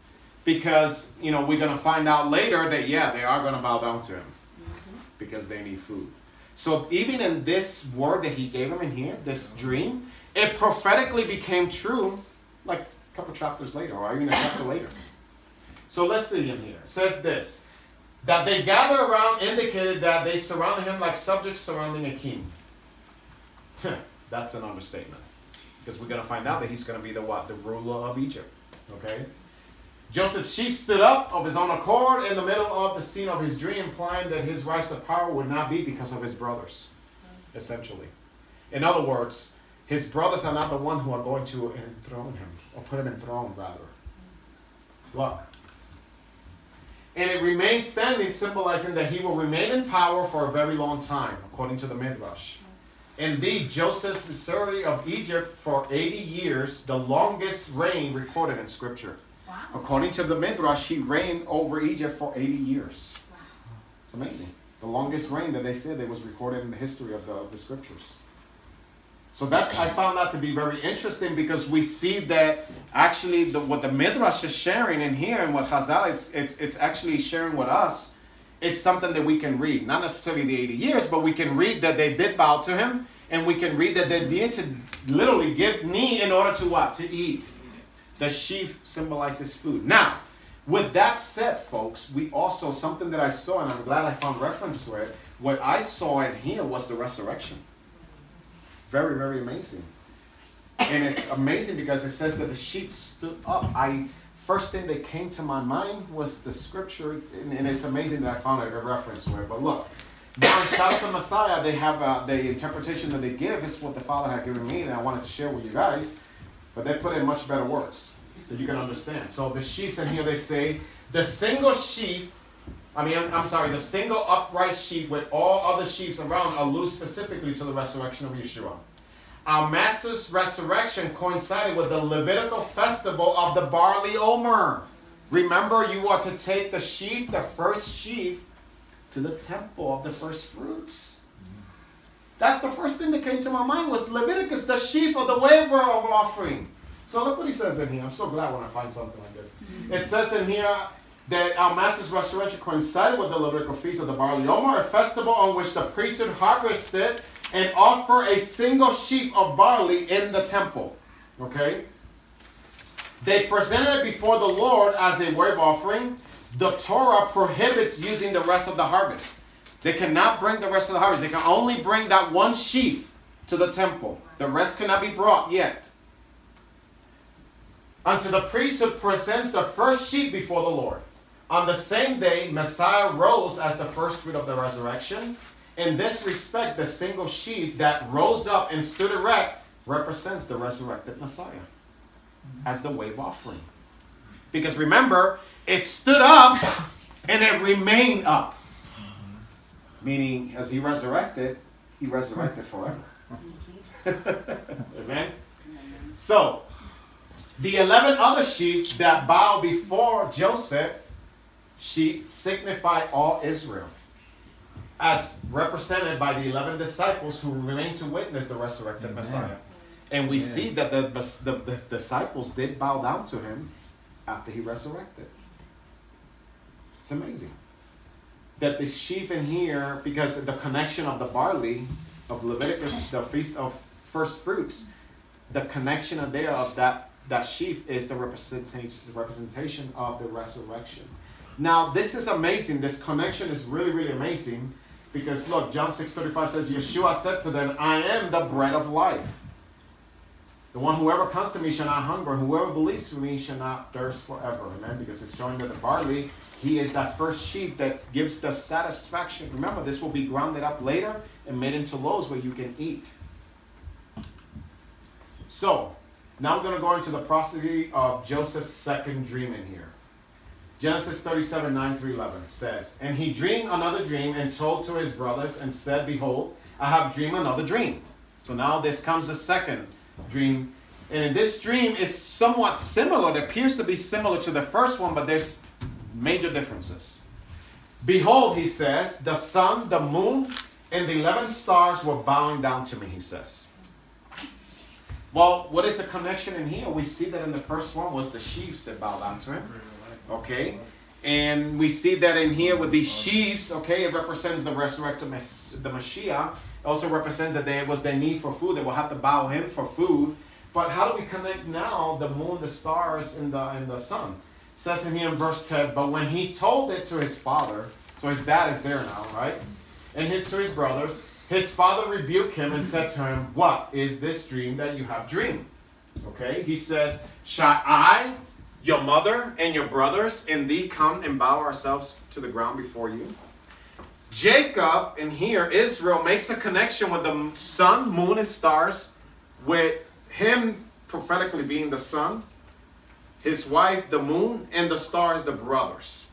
Speaker 1: Because, you know, we're going to find out later that, yeah, they are going to bow down to him mm-hmm. because they need food. So even in this word that he gave him in here, this dream, it prophetically became true like a couple chapters later, or even a chapter later. So let's see in here. It says this that they gather around indicated that they surrounded him like subjects surrounding a king. That's an understatement. Because we're going to find out that he's going to be the what? The ruler of Egypt. Okay? Joseph's sheep stood up of his own accord in the middle of the scene of his dream, implying that his rise to power would not be because of his brothers, essentially. In other words, his brothers are not the one who are going to enthrone him, or put him in throne, rather. Look. And it remains standing, symbolizing that he will remain in power for a very long time, according to the Midrash. Indeed, Joseph's viceroy of Egypt for 80 years, the longest reign recorded in Scripture. Wow. According to the Midrash, he reigned over Egypt for 80 years. Wow. It's amazing. The longest reign that they said that was recorded in the history of the, of the Scriptures. So that's I found that to be very interesting because we see that actually the, what the Midrash is sharing in here and what Chazal is it's, it's actually sharing with us is something that we can read. Not necessarily the 80 years, but we can read that they did bow to him, and we can read that they needed to literally give knee in order to what? To eat. The sheaf symbolizes food. Now, With that said, folks, we also, something that I saw, and I'm glad I found reference to it, what I saw in here was the resurrection. Very, very amazing. And it's amazing because it says that the sheep stood up. I first thing that came to my mind was the scripture, and, and it's amazing that I found a, a reference to it. But look, in Shadows of Messiah, they have the interpretation that they give is what the Father had given me, and I wanted to share with you guys. But they put in much better words that you can understand. So the sheaves in here, they say, the single sheaf, I mean, I'm, I'm sorry, the single upright sheep with all other sheaves around allude specifically to the resurrection of Yeshua. Our Master's resurrection coincided with the Levitical festival of the barley omer. Remember, you are to take the sheaf, the first sheaf, to the temple of the first fruits. That's the first thing that came to my mind was Leviticus, the sheaf of the waiver of offering. So look what he says in here. I'm so glad when I find something like this. Mm-hmm. It says in here that our Master's resurrection coincided with the Levitical feast of the barley omer, a festival on which the priesthood harvested and offer a single sheaf of barley in the temple. Okay? They presented it before the Lord as a wave offering. The Torah prohibits using the rest of the harvest. They cannot bring the rest of the harvest. They can only bring that one sheaf to the temple. The rest cannot be brought yet. Until the priesthood presents the first sheep before the Lord. On the same day, Messiah rose as the first fruit of the resurrection. In this respect, the single sheaf that rose up and stood erect represents the resurrected Messiah as the wave offering. Because remember, it stood up and it remained up. Meaning, as he resurrected, he resurrected forever. Amen? So, the 11 other sheep that bow before Joseph, sheep signify all Israel as represented by the 11 disciples who remained to witness the resurrected Amen. Messiah. And we Amen. see that the, the, the, disciples did bow down to him after he resurrected. It's amazing. That the sheaf in here, because the connection of the barley of Leviticus, the feast of first fruits, the connection of there of that, that sheaf is the representation, the representation of the resurrection. Now, this is amazing. This connection is really, really amazing because look, John 6:35 says, Yeshua said to them, I am the bread of life. The one whoever comes to me shall not hunger, whoever believes in me shall not thirst forever. Amen. Because it's showing that the barley, he is that first sheep that gives the satisfaction. Remember, this will be grounded up later and made into loaves where you can eat. So, now I'm going to go into the prosody of Joseph's second dream in here. Genesis 37, 9 through 11 says, And he dreamed another dream and told to his brothers and said, Behold, I have dreamed another dream. So now this comes the second dream. And this dream is somewhat similar. It appears to be similar to the first one, but there's major differences. Behold, he says, the sun, the moon, and the 11 stars were bowing down to me, he says. Well, what is the connection in here? We see that in the first one was the sheaves that bowed down to him. Okay? And we see that in here with these sheaves, okay, it represents the resurrected the Mashiach. It also represents that there was their need for food. They will have to bow him for food. But how do we connect now the moon, the stars, and the and the sun? It says in here in verse 10, but when he told it to his father, so his dad is there now, right? And his to his brothers, his father rebuked him and said to him, What is this dream that you have dreamed? Okay, he says, Shall I your mother and your brothers and thee come and bow ourselves to the ground before you? Jacob, and here Israel makes a connection with the sun, moon, and stars, with him prophetically being the sun, his wife the moon, and the stars the brothers.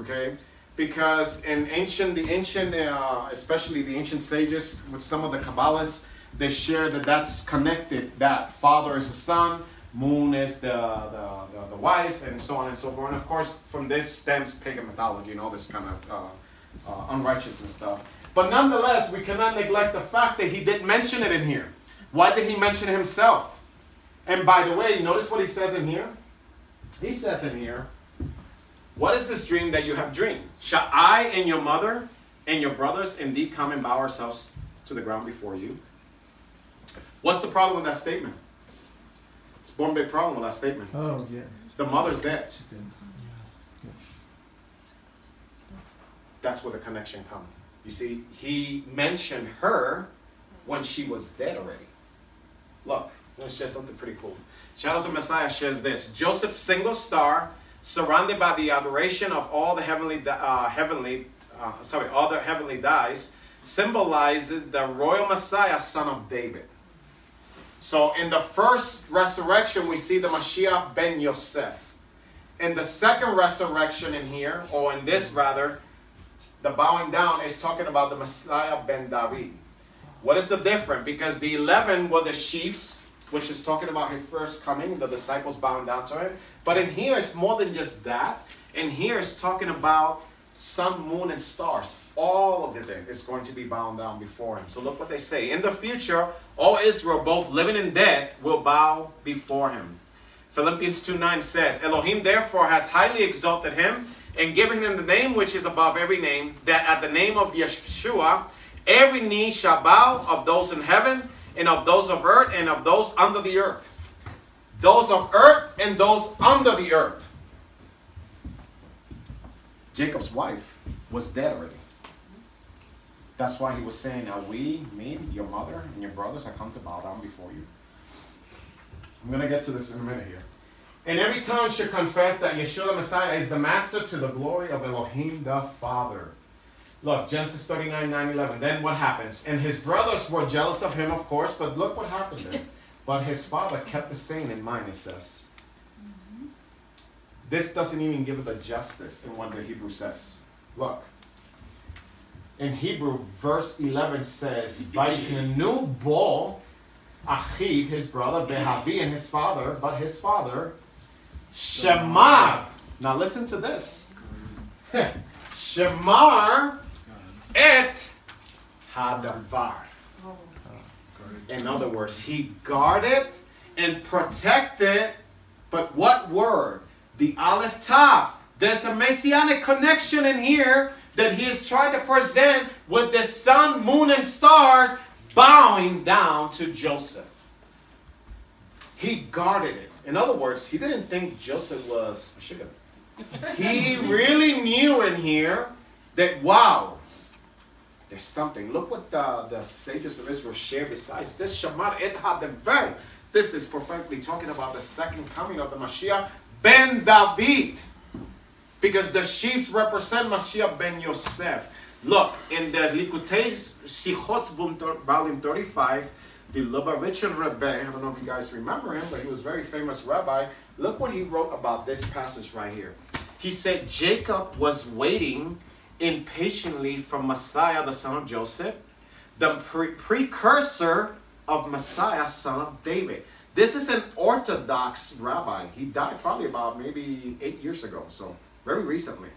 Speaker 1: Okay? Because in ancient, the ancient, uh, especially the ancient sages, with some of the Kabbalists, they share that that's connected. That father is the son, moon is the, the, the, the, wife, and so on and so forth. And of course, from this stems pagan mythology and all this kind of uh, uh, unrighteousness stuff. But nonetheless, we cannot neglect the fact that he didn't mention it in here. Why did he mention himself? And by the way, notice what he says in here. He says in here, What is this dream that you have dreamed? Shall I and your mother and your brothers indeed come and bow ourselves to the ground before you? What's the problem with that statement? It's one big problem with that statement.
Speaker 2: Oh, yeah.
Speaker 1: The mother's dead.
Speaker 2: She's dead.
Speaker 1: that's where the connection comes. You see, he mentioned her when she was dead already. Look, let's share something pretty cool. Shadows of Messiah shares this Joseph's single star, surrounded by the adoration of all the heavenly, uh, heavenly, uh, sorry, all the heavenly dies, symbolizes the royal Messiah, son of David. So in the first resurrection, we see the Mashiach ben Yosef. In the second resurrection in here, or in this rather, the bowing down is talking about the Messiah ben David. What is the difference? Because the 11 were the chiefs, which is talking about his first coming, the disciples bowing down to him. But in here, it's more than just that. In here, it's talking about sun, moon, and stars. All of the thing is going to be bowing down before him. So look what they say. In the future, all Israel, both living and dead, will bow before him. Philippians 2 9 says, Elohim therefore has highly exalted him and given him the name which is above every name, that at the name of Yeshua, every knee shall bow of those in heaven and of those of earth and of those under the earth. Those of earth and those under the earth. Jacob's wife was dead already. That's why he was saying, Now we, me, your mother, and your brothers, I come to bow down before you. I'm going to get to this in a minute here. And every tongue should confess that Yeshua the Messiah is the master to the glory of Elohim the Father. Look, Genesis 39, 9, 11. Then what happens? And his brothers were jealous of him, of course, but look what happened then. but his father kept the saying in mind, it says. Mm-hmm. This doesn't even give it the justice in what the Hebrew says. Look. In Hebrew, verse 11 says, Vaikenu bo Achiv, his brother, Behavi, and his father, but his father, Shemar. Now listen to this. Shemar et hadavar. In other words, he guarded and protected, but what word? The Aleph Tav. There's a messianic connection in here that he is trying to present with the sun, moon, and stars bowing down to Joseph. He guarded it. In other words, he didn't think Joseph was a sugar. He really knew in here that, wow, there's something. Look what the, the sages of Israel share besides this. Shamar et hadavar. This is perfectly talking about the second coming of the Mashiach ben David. Because the sheep represent Mashiach ben Yosef. Look, in the Likutei Sichot, volume 35, the Lubavitcher Rebbe, I don't know if you guys remember him, but he was a very famous rabbi. Look what he wrote about this passage right here. He said Jacob was waiting impatiently for Messiah, the son of Joseph, the pre- precursor of Messiah, son of David. This is an Orthodox rabbi. He died probably about maybe eight years ago, so very recently.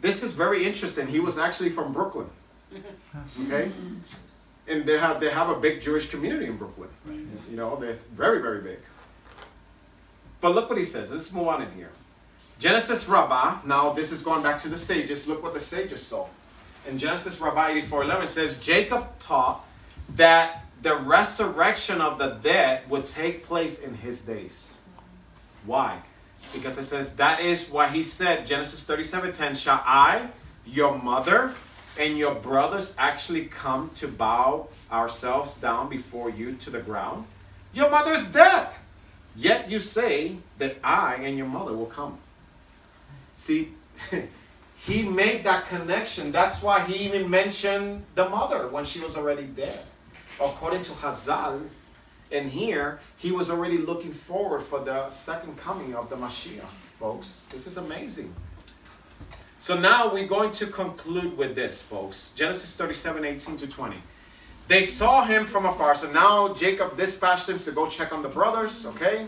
Speaker 1: This is very interesting. He was actually from Brooklyn. Okay? And they have they have a big Jewish community in Brooklyn. Right. You know, they're very, very big. But look what he says. Let's move on in here. Genesis Rabbah. Now this is going back to the sages. Look what the sages saw. In Genesis Rabbah 84:11 says Jacob taught that the resurrection of the dead would take place in his days. Why? Because it says that is why he said, Genesis 37:10, shall I, your mother, and your brothers actually come to bow ourselves down before you to the ground? Your mother is dead. Yet you say that I and your mother will come. See, he made that connection. That's why he even mentioned the mother when she was already dead. According to Hazal, and here, he was already looking forward for the second coming of the Mashiach, folks. This is amazing. So now we're going to conclude with this, folks. Genesis 37, 18 to 20. They saw him from afar. So now Jacob dispatched him to go check on the brothers, okay?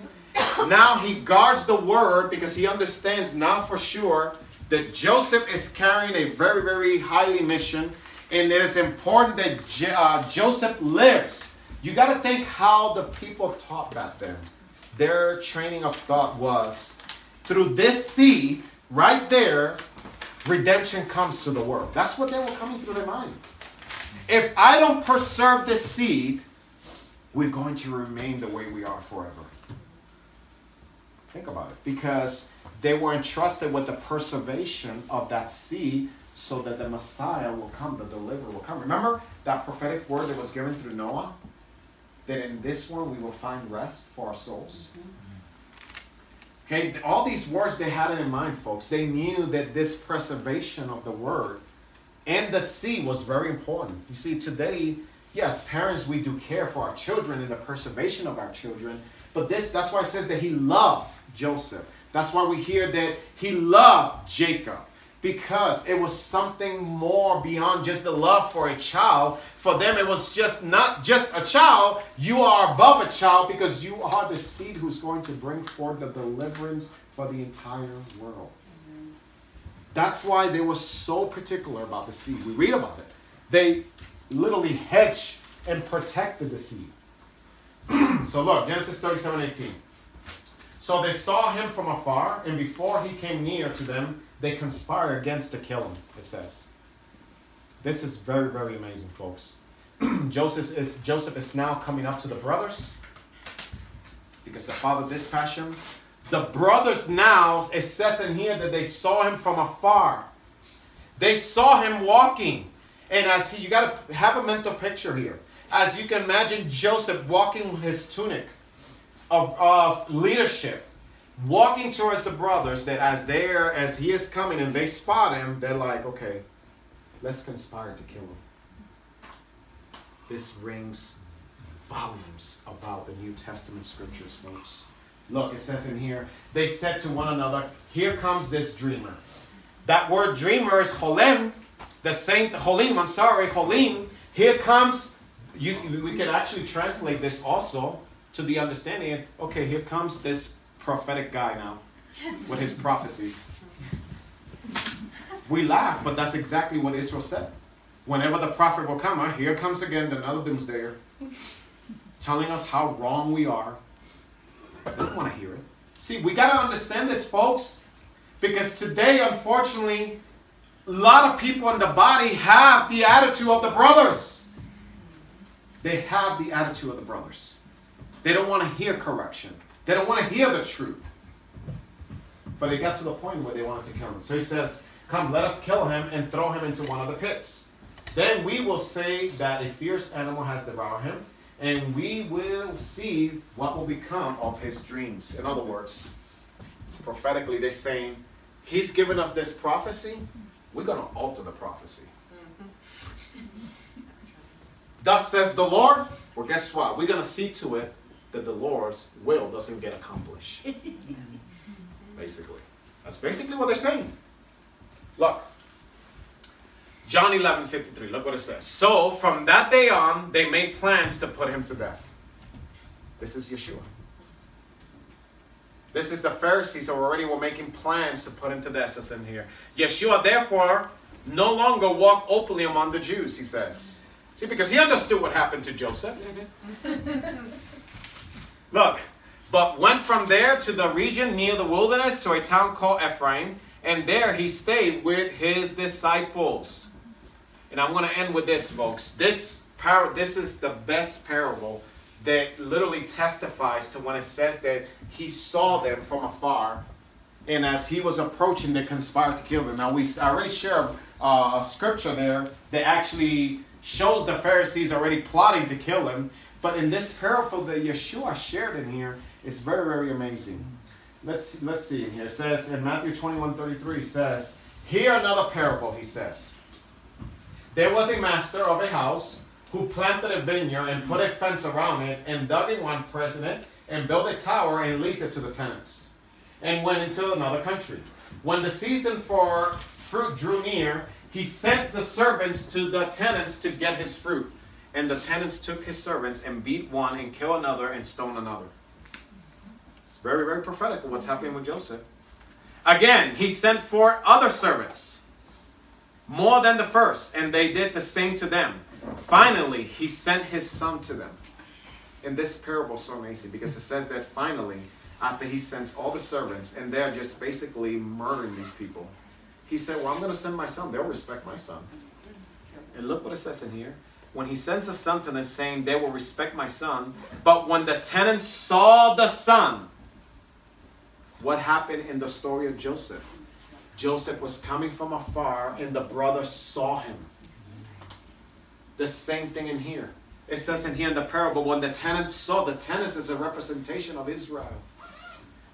Speaker 1: Now he guards the word because he understands now for sure that Joseph is carrying a very, very highly mission. And it is important that uh, Joseph lives you got to think how the people taught back then. Their training of thought was through this seed right there, redemption comes to the world. That's what they were coming through their mind. If I don't preserve this seed, we're going to remain the way we are forever. Think about it. Because they were entrusted with the preservation of that seed so that the Messiah will come, the deliverer will come. Remember that prophetic word that was given through Noah? That in this one we will find rest for our souls. Mm-hmm. Okay, all these words they had it in mind, folks. They knew that this preservation of the word and the seed was very important. You see, today, yes, parents, we do care for our children and the preservation of our children. But this, that's why it says that he loved Joseph. That's why we hear that he loved Jacob because it was something more beyond just the love for a child. For them, it was just not just a child. You are above a child because you are the seed who's going to bring forth the deliverance for the entire world. That's why they were so particular about the seed. We read about it. They literally hedged and protected the seed. so look, Genesis 37 18. So they saw him from afar, and before he came near to them, they conspire against to kill him, it says. This is very, very amazing, folks. Joseph is Joseph is now coming up to the brothers because the father dispatched him. The brothers now, it says in here that they saw him from afar. They saw him walking. And as he, you got to have a mental picture here. As you can imagine Joseph walking his tunic of, of leadership, walking towards the brothers that as they're as he is coming and they spot him, they're like, okay, let's conspire to kill him. This rings volumes about the New Testament scriptures, folks. Look, it says in here, they said to one another, Here comes this dreamer. That word dreamer is holem, the saint holim, I'm sorry, holim. Here comes, you, we can actually translate this also to the understanding, okay, here comes this prophetic guy now with his prophecies. We laugh, but that's exactly what Israel said. Whenever the prophet will come, ah, here comes again another doomsdayer, telling us how wrong we are. They don't want to hear it. See, we got to understand this, folks, because today, unfortunately, a lot of people in the body have the attitude of the brothers. They have the attitude of the brothers. They don't want to hear correction. They don't want to hear the truth. But it got to the point where they wanted to kill him. So he says, Come, let us kill him and throw him into one of the pits. Then we will say that a fierce animal has devoured him, and we will see what will become of his dreams. In other words, prophetically, they're saying, He's given us this prophecy, we're going to alter the prophecy. Mm-hmm. Thus says the Lord. Well, guess what? We're going to see to it that the Lord's will doesn't get accomplished. basically. That's basically what they're saying. Look. John 11, 53. Look what it says. So from that day on, they made plans to put him to death. This is Yeshua. This is the Pharisees who already were making plans to put him to death, as in here. Yeshua, therefore, no longer walked openly among the Jews, he says. See, because he understood what happened to Joseph. Look, but went from there to the region near the wilderness to a town called Ephraim, and there he stayed with his disciples. And I'm going to end with this, folks. This par- this is the best parable that literally testifies to when it says that he saw them from afar, and as he was approaching, they conspired to kill them. Now we already share uh, a scripture there that actually shows the Pharisees already plotting to kill him. But in this parable that Yeshua shared in here, it's very, very amazing. Let's let's see in here. It says in Matthew 21, 33 says, Hear another parable, he says. There was a master of a house who planted a vineyard and put a fence around it and dug in one president and built a tower and leased it to the tenants and went into another country. When the season for fruit drew near, he sent the servants to the tenants to get his fruit. And the tenants took his servants and beat one and killed another and stone another. It's very, very prophetic what's happening with Joseph. Again, he sent for other servants, more than the first, and they did the same to them. Finally, he sent his son to them. And this parable is so amazing because it says that finally, after he sends all the servants, and they're just basically murdering these people, he said, Well, I'm going to send my son. They'll respect my son. And look what it says in here when he sends a son to them saying, They will respect my son. But when the tenants saw the son, what happened in the story of Joseph? Joseph was coming from afar and the brothers saw him. The same thing in here. It says in here in the parable, when the tenants saw, the tenants is a representation of Israel.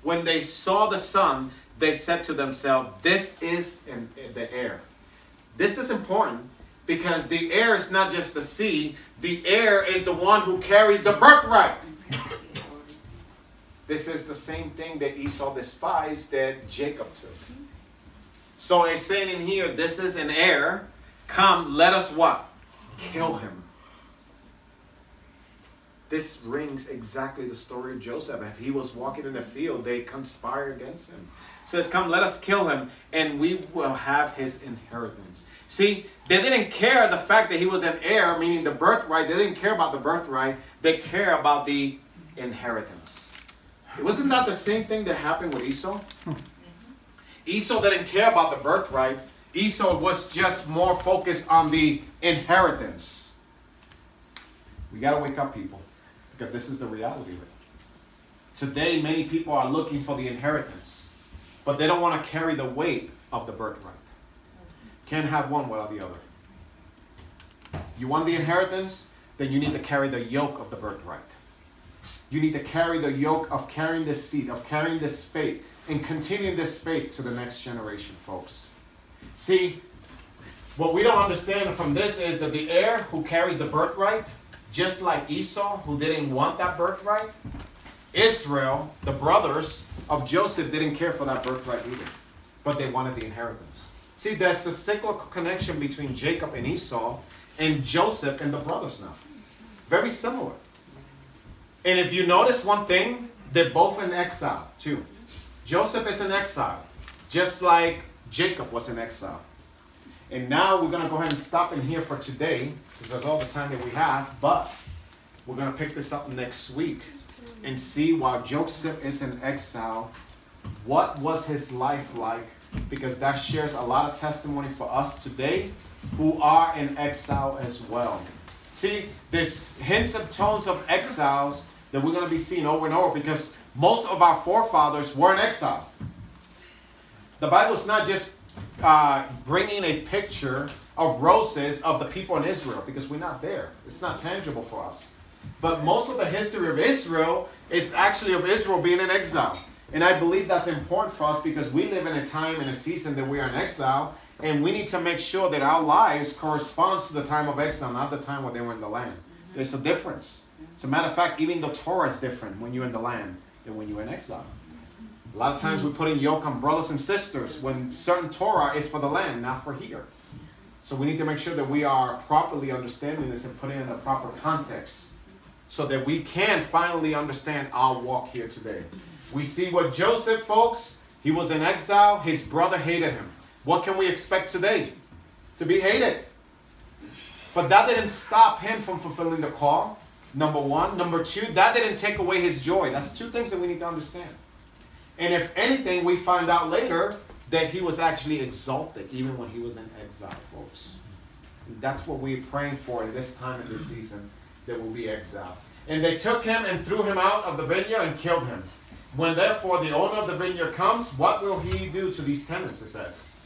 Speaker 1: When they saw the son, they said to themselves, This is the heir. This is important because the heir is not just the seed, the heir is the one who carries the birthright. this is the same thing that Esau despised that Jacob took. So it's saying in here, this is an heir. Come, let us what? Kill him. This rings exactly the story of Joseph. If he was walking in the field, they conspire against him. It says, Come, let us kill him, and we will have his inheritance. See, they didn't care the fact that he was an heir, meaning the birthright. They didn't care about the birthright. They care about the inheritance. Wasn't that the same thing that happened with Esau? Mm-hmm. Esau didn't care about the birthright. Esau was just more focused on the inheritance. We got to wake up, people, because this is the reality of it. Today, many people are looking for the inheritance, but they don't want to carry the weight of the birthright. Can't have one without the other. You want the inheritance? Then you need to carry the yoke of the birthright. You need to carry the yoke of carrying this seed, of carrying this faith, and continuing this faith to the next generation, folks. See, what we don't understand from this is that the heir who carries the birthright, just like Esau, who didn't want that birthright, Israel, the brothers of Joseph, didn't care for that birthright either, but they wanted the inheritance. See, there's a cyclical connection between Jacob and Esau and Joseph and the brothers now. Very similar. And if you notice one thing, they're both in exile too. Joseph is in exile, just like Jacob was in exile. And now we're going to go ahead and stop in here for today, because that's all the time that we have. But we're going to pick this up next week and see while Joseph is in exile, what was his life like because that shares a lot of testimony for us today who are in exile as well. See, there's hints and tones of exiles that we're going to be seeing over and over because most of our forefathers were in exile. The Bible's not just uh, bringing a picture of roses of the people in Israel because we're not there. It's not tangible for us. But most of the history of Israel is actually of Israel being in exile. And I believe that's important for us because we live in a time and a season that we are in exile, and we need to make sure that our lives corresponds to the time of exile, not the time when they were in the land. There's a difference. As a matter of fact, even the Torah is different when you're in the land than when you're in exile. A lot of times we put in yoke on brothers and sisters when certain Torah is for the land, not for here. So we need to make sure that we are properly understanding this and putting it in the proper context so that we can finally understand our walk here today. We see what Joseph, folks, he was in exile. His brother hated him. What can we expect today? To be hated. But that didn't stop him from fulfilling the call. Number one. Number two, that didn't take away his joy. That's two things that we need to understand. And if anything, we find out later that he was actually exalted even when he was in exile, folks. That's what we're praying for in this time in this season that will be exiled. And they took him and threw him out of the vineyard and killed him. When therefore the owner of the vineyard comes, what will he do to these tenants? It says.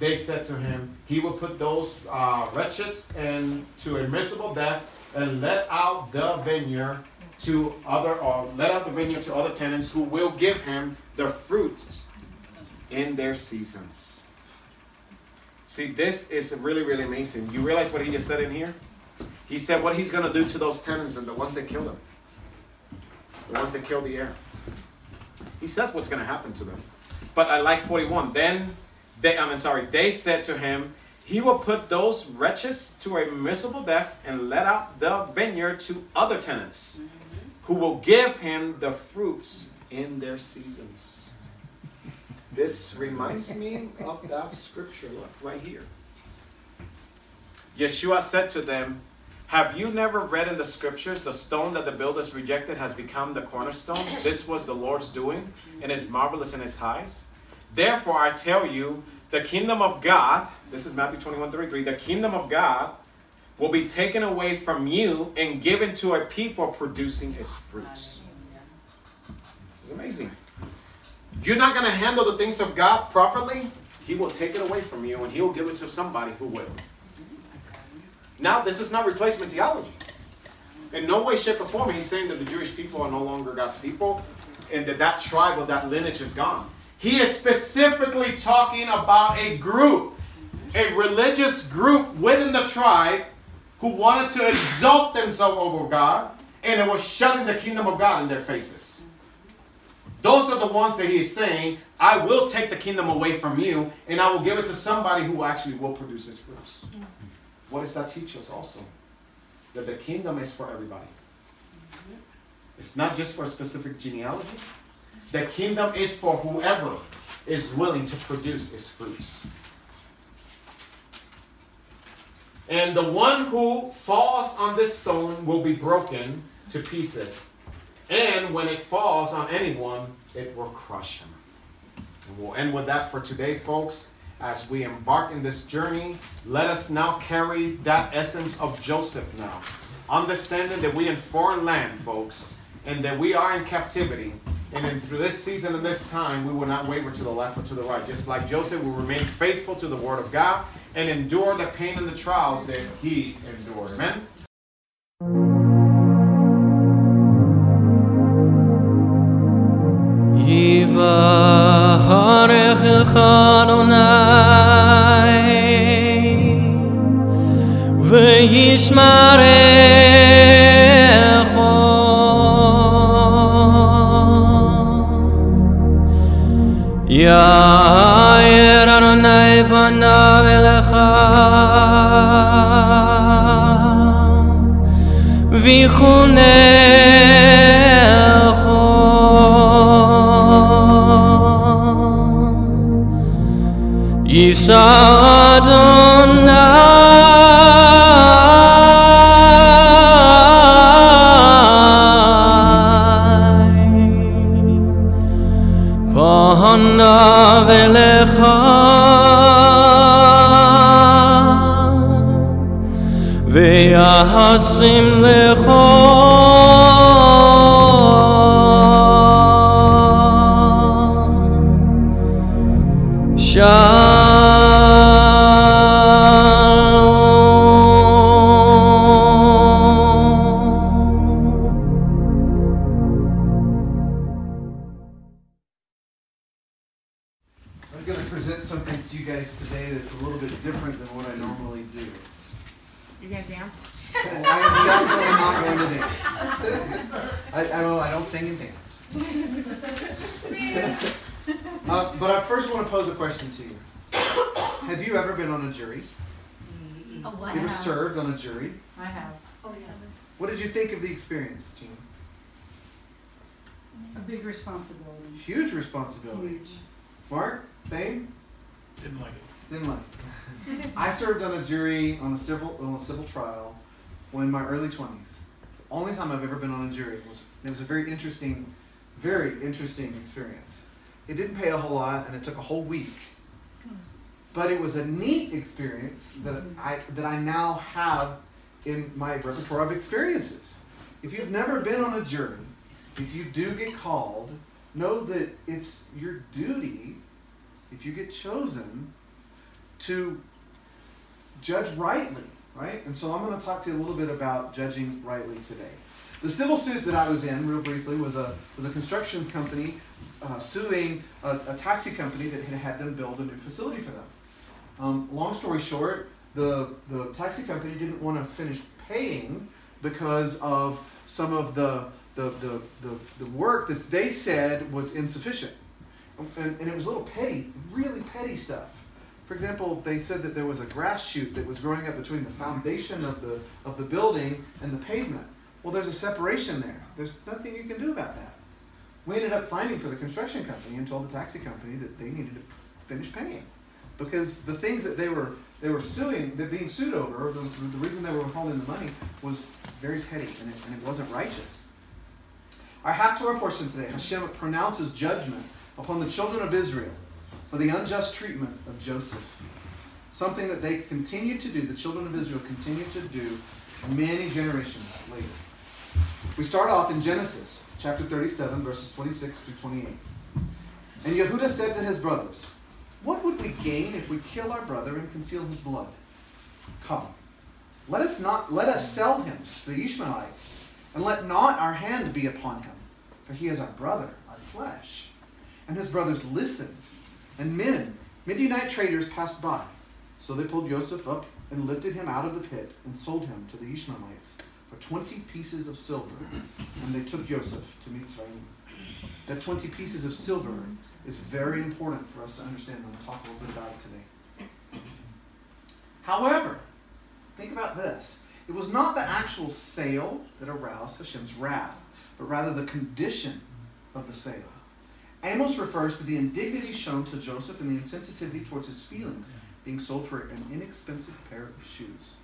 Speaker 1: They said to him, He will put those uh, wretches into a miserable death and let out the vineyard to other or let out the vineyard to other tenants who will give him the fruits in their seasons. See, this is really, really amazing. You realize what he just said in here? He said what he's going to do to those tenants and the ones that killed them, the ones that killed the heir. He says what's going to happen to them. But I like 41. Then they, I mean, sorry, they said to him, He will put those wretches to a miserable death and let out the vineyard to other tenants mm-hmm. who will give him the fruits in their seasons. This reminds me of that scripture, look, right here. Yeshua said to them, have you never read in the scriptures the stone that the builders rejected has become the cornerstone? This was the Lord's doing and is marvelous in his eyes. Therefore, I tell you, the kingdom of God, this is Matthew 21 33, the kingdom of God will be taken away from you and given to a people producing its fruits. This is amazing. You're not going to handle the things of God properly, he will take it away from you and he will give it to somebody who will. Now, this is not replacement theology. In no way, shape, or form, he's saying that the Jewish people are no longer God's people and that that tribe or that lineage is gone. He is specifically talking about a group, a religious group within the tribe who wanted to exalt themselves over God and it was shutting the kingdom of God in their faces. Those are the ones that he is saying, I will take the kingdom away from you and I will give it to somebody who actually will produce its fruits. What does that teach us also? That the kingdom is for everybody. Mm-hmm. It's not just for a specific genealogy. The kingdom is for whoever is willing to produce its fruits. And the one who falls on this stone will be broken to pieces. And when it falls on anyone, it will crush him. And we'll end with that for today, folks as we embark in this journey, let us now carry that essence of Joseph now. Understanding that we in foreign land, folks, and that we are in captivity. And then through this season and this time, we will not waver to the left or to the right. Just like Joseph, we will remain faithful to the word of God and endure the pain and the trials that he endured. Amen.
Speaker 2: Yiva Harech Chanonah יש מרה ח יער און אויפן נאַבן אלגע Ve'yahasim Lecha
Speaker 3: responsibility.
Speaker 4: Huge responsibility.
Speaker 3: Huge.
Speaker 4: Mark, same?
Speaker 5: Didn't like it.
Speaker 4: Didn't like. it. I served on a jury on a civil on a civil trial when in my early twenties. It's the only time I've ever been on a jury. It was it was a very interesting, very interesting experience. It didn't pay a whole lot, and it took a whole week. But it was a neat experience that mm-hmm. I that I now have in my repertoire of experiences. If you've never been on a jury, if you do get called, know that it's your duty, if you get chosen, to judge rightly, right? And so I'm going to talk to you a little bit about judging rightly today. The civil suit that I was in, real briefly, was a was a construction company uh, suing a, a taxi company that had had them build a new facility for them. Um, long story short, the the taxi company didn't want to finish paying because of some of the the, the, the, the work that they said was insufficient. And, and it was little petty, really petty stuff. For example, they said that there was a grass shoot that was growing up between the foundation of the, of the building and the pavement. Well, there's a separation there. There's nothing you can do about that. We ended up finding for the construction company and told the taxi company that they needed to finish paying. Because the things that they were they were suing, they're being sued over, the, the reason they were withholding the money was very petty and it, and it wasn't righteous. Our Haftorah portion today, Hashem pronounces judgment upon the children of Israel for the unjust treatment of Joseph. Something that they continue to do, the children of Israel continue to do many generations later. We start off in Genesis chapter 37, verses 26 through 28. And Yehuda said to his brothers, What would we gain if we kill our brother and conceal his blood? Come, let us not let us sell him to the Ishmaelites, and let not our hand be upon him, for he is our brother, our flesh. And his brothers listened, and men, Midianite traders, passed by. So they pulled Joseph up and lifted him out of the pit and sold him to the Ishmaelites for twenty pieces of silver. And they took Joseph to Mitzrayim. That 20 pieces of silver is very important for us to understand. and I'll talk a little bit about it today. However, think about this. It was not the actual sale that aroused Hashem's wrath, but rather the condition of the sale. Amos refers to the indignity shown to Joseph and the insensitivity towards his feelings, being sold for an inexpensive pair of shoes.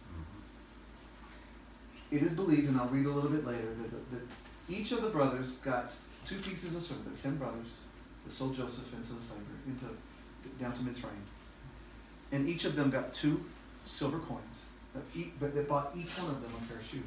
Speaker 4: It is believed, and I'll read a little bit later, that, that each of the brothers got two pieces of silver. Were ten brothers that sold Joseph into the slavery, into down to Mitzrayim, and each of them got two silver coins. But they bought each one of them a pair of shoes.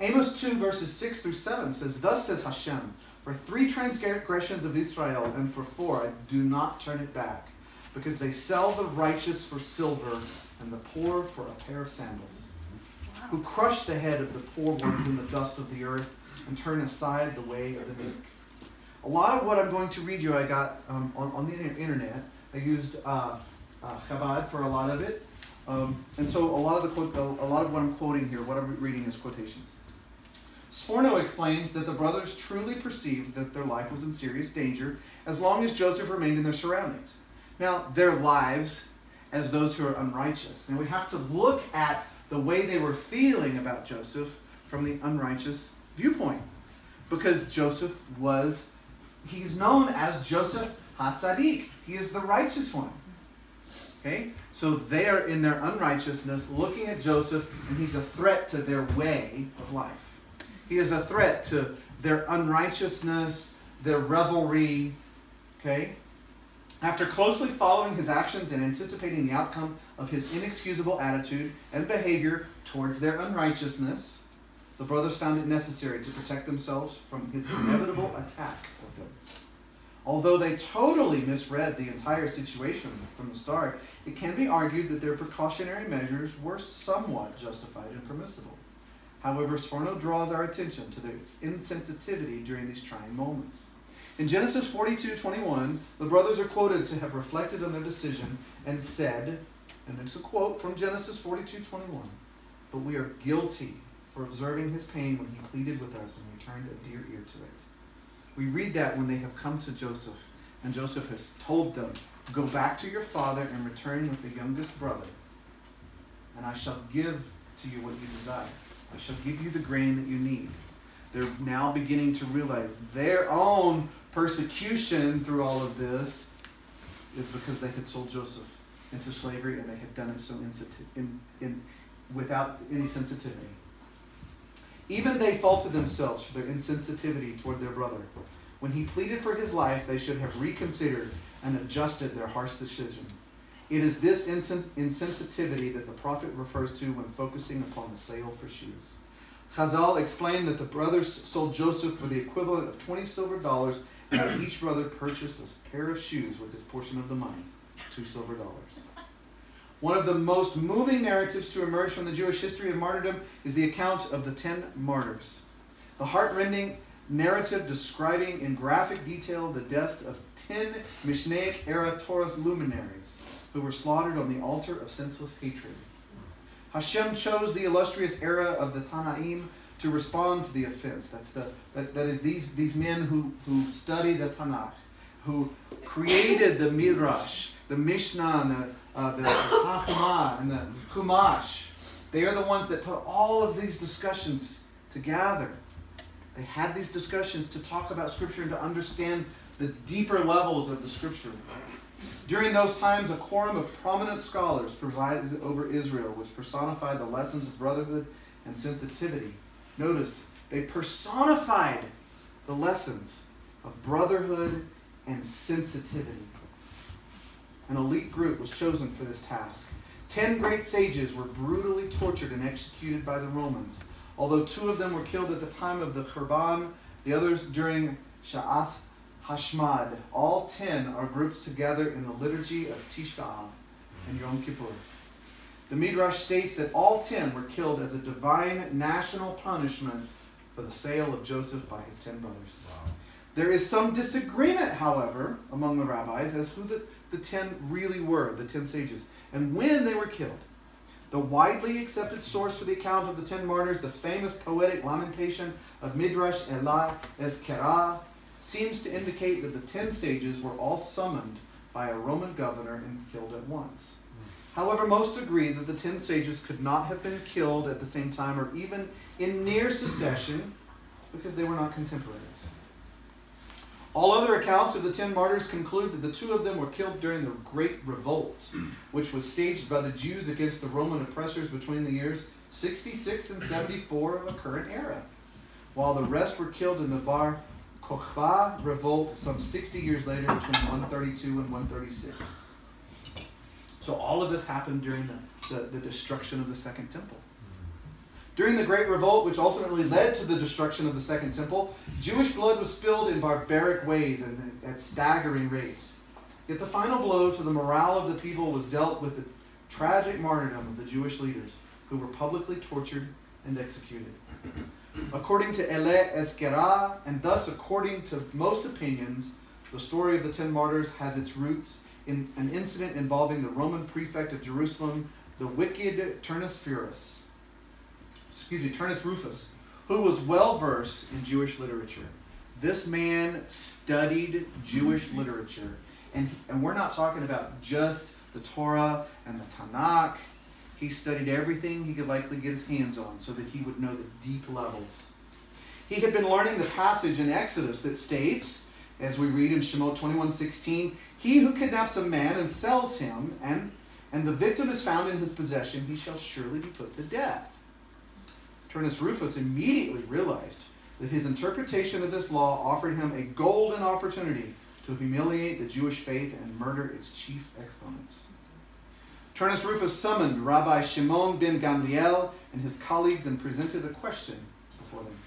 Speaker 4: Amos 2, verses 6 through 7 says, Thus says Hashem, For three transgressions of Israel, and for four I do not turn it back, because they sell the righteous for silver, and the poor for a pair of sandals, who crush the head of the poor ones in the dust of the earth, and turn aside the way of the meek. A lot of what I'm going to read you, I got um, on, on the internet. I used uh, uh, Chabad for a lot of it. Um, and so a lot of the quote, a lot of what I'm quoting here, what I'm reading is quotations. Sforno explains that the brothers truly perceived that their life was in serious danger as long as Joseph remained in their surroundings. Now, their lives as those who are unrighteous. And we have to look at the way they were feeling about Joseph from the unrighteous viewpoint. Because Joseph was, he's known as Joseph Hatzadik. He is the righteous one. Okay? So they are in their unrighteousness looking at Joseph, and he's a threat to their way of life. He is a threat to their unrighteousness, their revelry. Okay? After closely following his actions and anticipating the outcome of his inexcusable attitude and behavior towards their unrighteousness, the brothers found it necessary to protect themselves from his inevitable attack of them. Although they totally misread the entire situation from the start, it can be argued that their precautionary measures were somewhat justified and permissible. However, Sforno draws our attention to their insensitivity during these trying moments. In Genesis 42 21, the brothers are quoted to have reflected on their decision and said, and it's a quote from Genesis 42 21, but we are guilty for observing his pain when he pleaded with us and we turned a dear ear to it. We read that when they have come to Joseph, and Joseph has told them, Go back to your father and return with the youngest brother, and I shall give to you what you desire. I shall give you the grain that you need. They're now beginning to realize their own persecution through all of this is because they had sold Joseph into slavery and they had done it so in, in, without any sensitivity. Even they faulted themselves for their insensitivity toward their brother. When he pleaded for his life, they should have reconsidered and adjusted their harsh decision. It is this insensitivity that the prophet refers to when focusing upon the sale for shoes. Chazal explained that the brothers sold Joseph for the equivalent of 20 silver dollars, and each brother purchased a pair of shoes with his portion of the money, two silver dollars. One of the most moving narratives to emerge from the Jewish history of martyrdom is the account of the ten martyrs. The heartrending narrative describing in graphic detail the deaths of ten Mishnaic era Torah luminaries who were slaughtered on the altar of senseless hatred. Hashem chose the illustrious era of the Tanaim to respond to the offense. That's the, that, that is these, these men who, who study the Tanakh, who created the Midrash, the Mishnah, and the uh, the Tanakh and the Chumash. They are the ones that put all of these discussions together. They had these discussions to talk about Scripture and to understand the deeper levels of the Scripture. During those times, a quorum of prominent scholars presided over Israel, which personified the lessons of brotherhood and sensitivity. Notice, they personified the lessons of brotherhood and sensitivity. An elite group was chosen for this task. Ten great sages were brutally tortured and executed by the Romans. Although two of them were killed at the time of the Khurban, the others during Sha'as Hashmad. All ten are grouped together in the liturgy of Tisha B'Av and Yom Kippur. The Midrash states that all ten were killed as a divine national punishment for the sale of Joseph by his ten brothers. There is some disagreement, however, among the rabbis as who the, the ten really were, the ten sages, and when they were killed. The widely accepted source for the account of the ten martyrs, the famous poetic lamentation of Midrash Eleh Ezkerah, seems to indicate that the ten sages were all summoned by a Roman governor and killed at once. However, most agree that the ten sages could not have been killed at the same time or even in near succession because they were not contemporaries. All other accounts of the ten martyrs conclude that the two of them were killed during the Great Revolt, which was staged by the Jews against the Roman oppressors between the years 66 and 74 of the current era, while the rest were killed in the Bar Kokhba revolt some 60 years later between 132 and 136. So all of this happened during the, the, the destruction of the Second Temple. During the Great Revolt, which ultimately led to the destruction of the Second Temple, Jewish blood was spilled in barbaric ways and at staggering rates. Yet the final blow to the morale of the people was dealt with the tragic martyrdom of the Jewish leaders, who were publicly tortured and executed. According to Ele Ezkerah, and thus according to most opinions, the story of the ten martyrs has its roots in an incident involving the Roman prefect of Jerusalem, the wicked Turnus Furus excuse me, Turnus Rufus, who was well versed in Jewish literature. This man studied Jewish literature. And, and we're not talking about just the Torah and the Tanakh. He studied everything he could likely get his hands on so that he would know the deep levels. He had been learning the passage in Exodus that states, as we read in Shemot 21:16, he who kidnaps a man and sells him, and, and the victim is found in his possession, he shall surely be put to death. Turnus Rufus immediately realized that his interpretation of this law offered him a golden opportunity to humiliate the Jewish faith and murder its chief exponents. Turnus Rufus summoned Rabbi Shimon ben Gamliel and his colleagues and presented a question before them.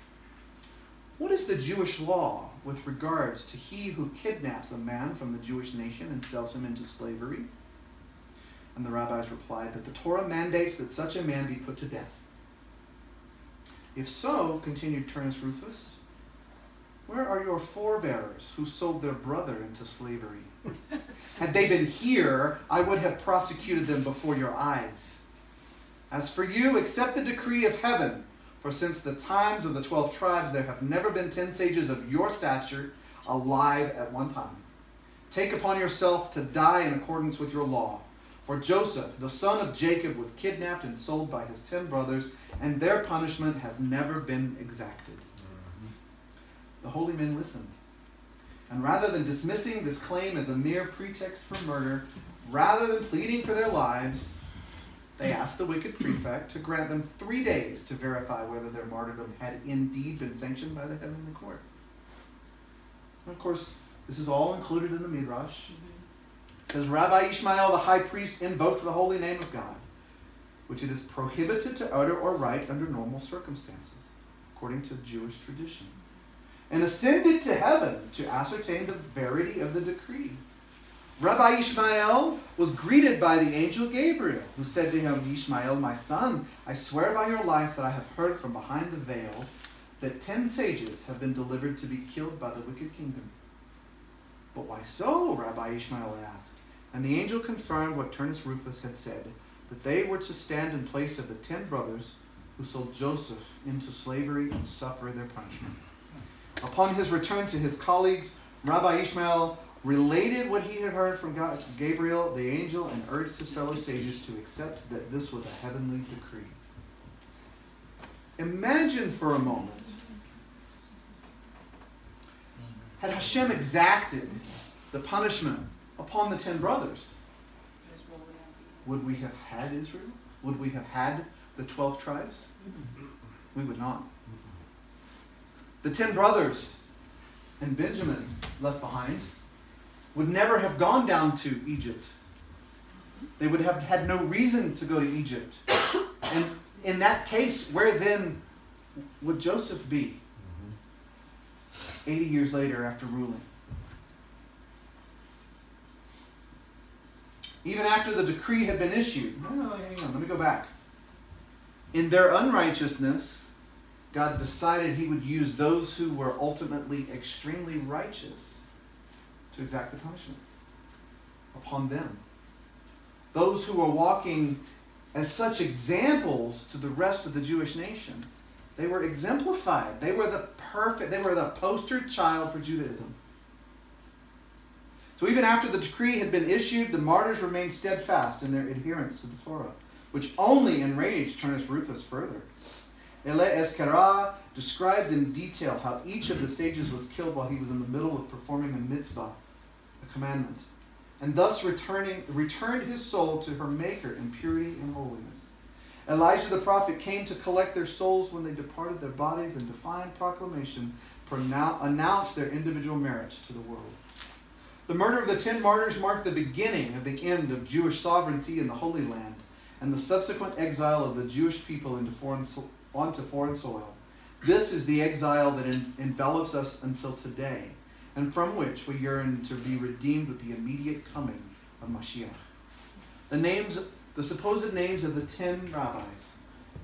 Speaker 4: What is the Jewish law with regards to he who kidnaps a man from the Jewish nation and sells him into slavery? And the rabbis replied that the Torah mandates that such a man be put to death. If so, continued Turnus Rufus, where are your forebears who sold their brother into slavery? Had they been here, I would have prosecuted them before your eyes. As for you, accept the decree of heaven, for since the times of the twelve tribes there have never been ten sages of your stature alive at one time. Take upon yourself to die in accordance with your law. For Joseph, the son of Jacob, was kidnapped and sold by his ten brothers, and their punishment has never been exacted. Mm-hmm. The holy men listened. And rather than dismissing this claim as a mere pretext for murder, rather than pleading for their lives, they asked the wicked prefect to grant them three days to verify whether their martyrdom had indeed been sanctioned by the heavenly court. And of course, this is all included in the Midrash. It says Rabbi Ishmael the high priest invoked the holy name of God, which it is prohibited to utter or write under normal circumstances, according to Jewish tradition, and ascended to heaven to ascertain the verity of the decree. Rabbi Ishmael was greeted by the angel Gabriel, who said to him, Ishmael, my son, I swear by your life that I have heard from behind the veil that ten sages have been delivered to be killed by the wicked kingdom. But why so? Rabbi Ishmael asked. And the angel confirmed what Turnus Rufus had said that they were to stand in place of the ten brothers who sold Joseph into slavery and suffer their punishment. Upon his return to his colleagues, Rabbi Ishmael related what he had heard from God, Gabriel, the angel, and urged his fellow sages to accept that this was a heavenly decree. Imagine for a moment had Hashem exacted the punishment upon the ten brothers, would we have had Israel? Would we have had the 12 tribes? We would not the ten brothers and Benjamin left behind would never have gone down to Egypt. They would have had no reason to go to Egypt. And in that case, where then would Joseph be? Mm-hmm. 80 years later after ruling. Even after the decree had been issued, no, no, hang on, let me go back. In their unrighteousness, God decided He would use those who were ultimately extremely righteous to exact the punishment upon them. Those who were walking as such examples to the rest of the Jewish nation. They were exemplified. They were the perfect, they were the poster child for Judaism. So even after the decree had been issued, the martyrs remained steadfast in their adherence to the Torah, which only enraged Turnus Rufus further. Ele Ezkerah describes in detail how each of the sages was killed while he was in the middle of performing a mitzvah, a commandment, and thus returning, returned his soul to her Maker in purity and holiness. Elijah the prophet came to collect their souls when they departed their bodies, and defiant proclamation pronoun- announced their individual merit to the world. The murder of the ten martyrs marked the beginning of the end of Jewish sovereignty in the Holy Land and the subsequent exile of the Jewish people into foreign onto foreign soil. This is the exile that en- envelops us until today, and from which we yearn to be redeemed with the immediate coming of Mashiach. The names, the supposed names of the ten rabbis: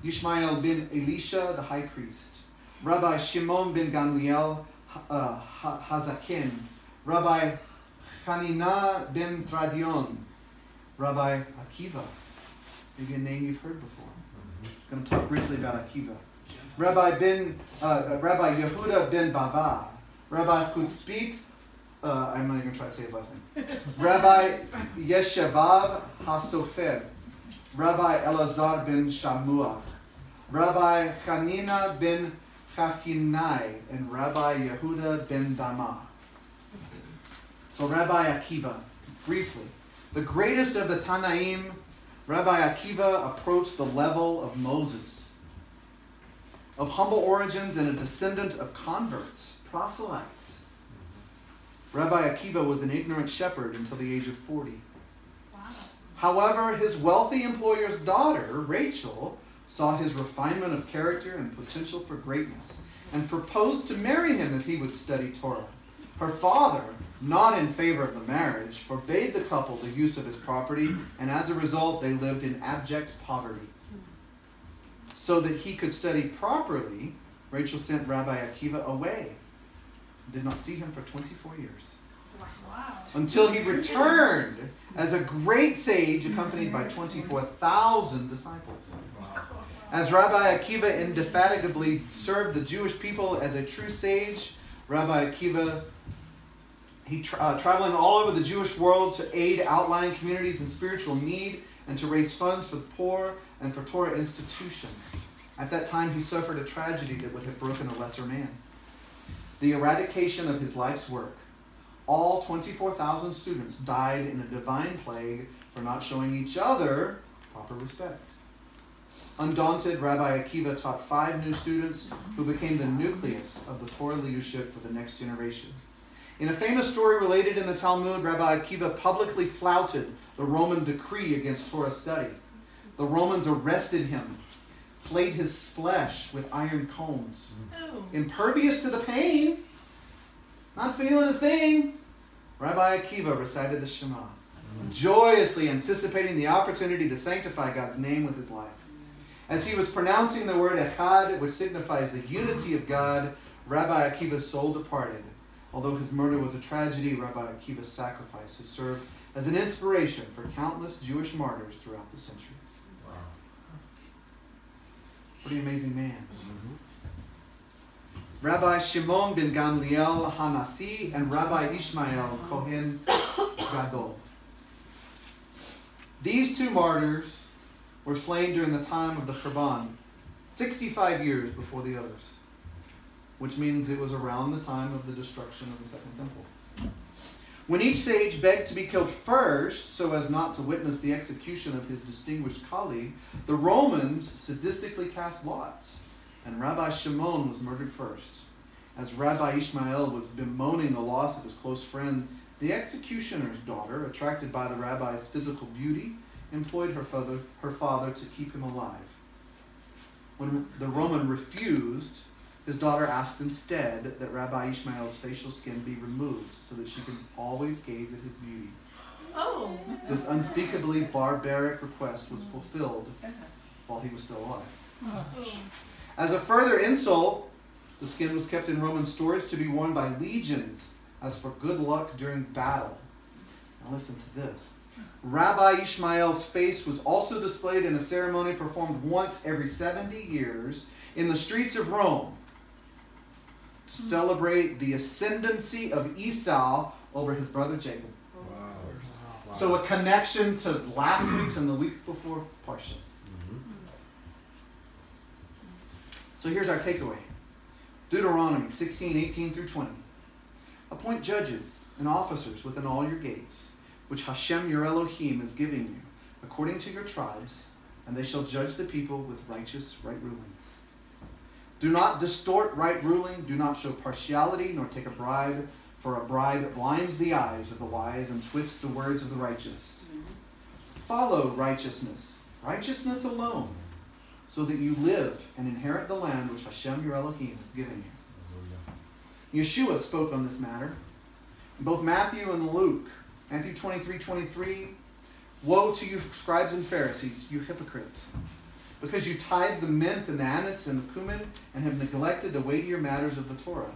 Speaker 4: Ishmael bin Elisha, the high priest; Rabbi Shimon bin Gamliel uh, Ha- Hazakin; Rabbi Hanina ben Tradion, Rabbi Akiva, maybe a name you've heard before. I'm going to talk briefly about Akiva. Rabbi ben uh, Rabbi Yehuda ben Bava, Rabbi Chutzpit, uh, I'm not even going to try to say his last name. Rabbi Yeshevav HaSofer, Rabbi Elazar ben Shamuach, Rabbi Hanina ben Chakinai, and Rabbi Yehuda ben Dama. So Rabbi Akiva, briefly, the greatest of the Tanaim, Rabbi Akiva approached the level of Moses, of humble origins and a descendant of converts, proselytes. Rabbi Akiva was an ignorant shepherd until the age of 40.
Speaker 6: Wow.
Speaker 4: However, his wealthy employer's daughter, Rachel, saw his refinement of character and potential for greatness and proposed to marry him if he would study Torah. Her father, not in favor of the marriage, forbade the couple the use of his property, and as a result, they lived in abject poverty. So that he could study properly, Rachel sent Rabbi Akiva away. Did not see him for 24 years
Speaker 6: Wow.
Speaker 4: until he returned as a great sage accompanied by 24,000 disciples. As Rabbi Akiva indefatigably served the Jewish people as a true sage, Rabbi Akiva, he tra- uh, traveling all over the Jewish world to aid outlying communities in spiritual need and to raise funds for the poor and for Torah institutions. At that time, he suffered a tragedy that would have broken a lesser man. The eradication of his life's work all 24,000 students died in a divine plague for not showing each other proper respect. Undaunted, Rabbi Akiva taught five new students who became the nucleus of the Torah leadership for the next generation. In a famous story related in the Talmud, Rabbi Akiva publicly flouted the Roman decree against Torah study. The Romans arrested him, flayed his flesh with iron combs.
Speaker 6: Ooh.
Speaker 4: Impervious to the pain, not feeling a thing, Rabbi Akiva recited the Shema, joyously anticipating the opportunity to sanctify God's name with his life. As he was pronouncing the word Echad, which signifies the unity of God, Rabbi Akiva's soul departed. Although his murder was a tragedy, Rabbi Akiva's sacrifice has served as an inspiration for countless Jewish martyrs throughout the centuries. Pretty amazing man. Mm-hmm. Rabbi Shimon ben Gamliel Hanasi and Rabbi Ishmael Kohen Gadol. These two martyrs were slain during the time of the Churban, 65 years before the others, which means it was around the time of the destruction of the Second Temple. When each sage begged to be killed first, so as not to witness the execution of his distinguished colleague, the Romans sadistically cast lots, and Rabbi Shimon was murdered first. As Rabbi Ishmael was bemoaning the loss of his close friend, the executioner's daughter, attracted by the rabbi's physical beauty, employed her father, her father to keep him alive. When the Roman refused, his daughter asked instead that Rabbi Ishmael's facial skin be removed so that she could always gaze at his beauty.
Speaker 6: Oh.
Speaker 4: This unspeakably barbaric request was fulfilled while he was still alive. Oh. As a further insult, the skin was kept in Roman storage to be worn by legions as for good luck during battle. Now listen to this. Rabbi Ishmael's face was also displayed in a ceremony performed once every 70 years in the streets of Rome celebrate the ascendancy of Esau over his brother Jacob. So a connection to last week's and the week before Parshas. So here's our takeaway. Deuteronomy 16, 18 through 20. Appoint judges and officers within all your gates, which Hashem your Elohim is giving you, according to your tribes, and they shall judge the people with righteous right ruling. Do not distort right ruling, do not show partiality, nor take a bribe, for a bribe blinds the eyes of the wise and twists the words of the righteous. Mm-hmm. Follow righteousness, righteousness alone, so that you live and inherit the land which Hashem your Elohim has given you. Yeshua spoke on this matter. In both Matthew and Luke, Matthew 23 23, Woe to you, scribes and Pharisees, you hypocrites! Because you tithe the mint and the anise and the cumin and have neglected the weightier matters of the Torah,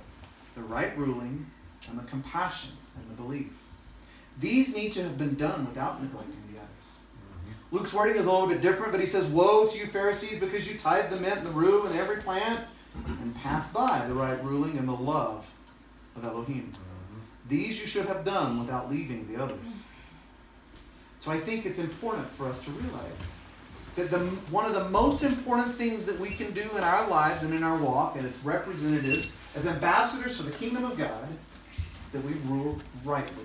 Speaker 4: the right ruling and the compassion and the belief. These need to have been done without neglecting the others. Mm-hmm. Luke's wording is a little bit different, but he says, Woe to you, Pharisees, because you tithe the mint and the rue and every plant and pass by the right ruling and the love of Elohim. Mm-hmm. These you should have done without leaving the others. So I think it's important for us to realize that the, one of the most important things that we can do in our lives and in our walk, and its representatives, as ambassadors for the kingdom of God, that we rule rightly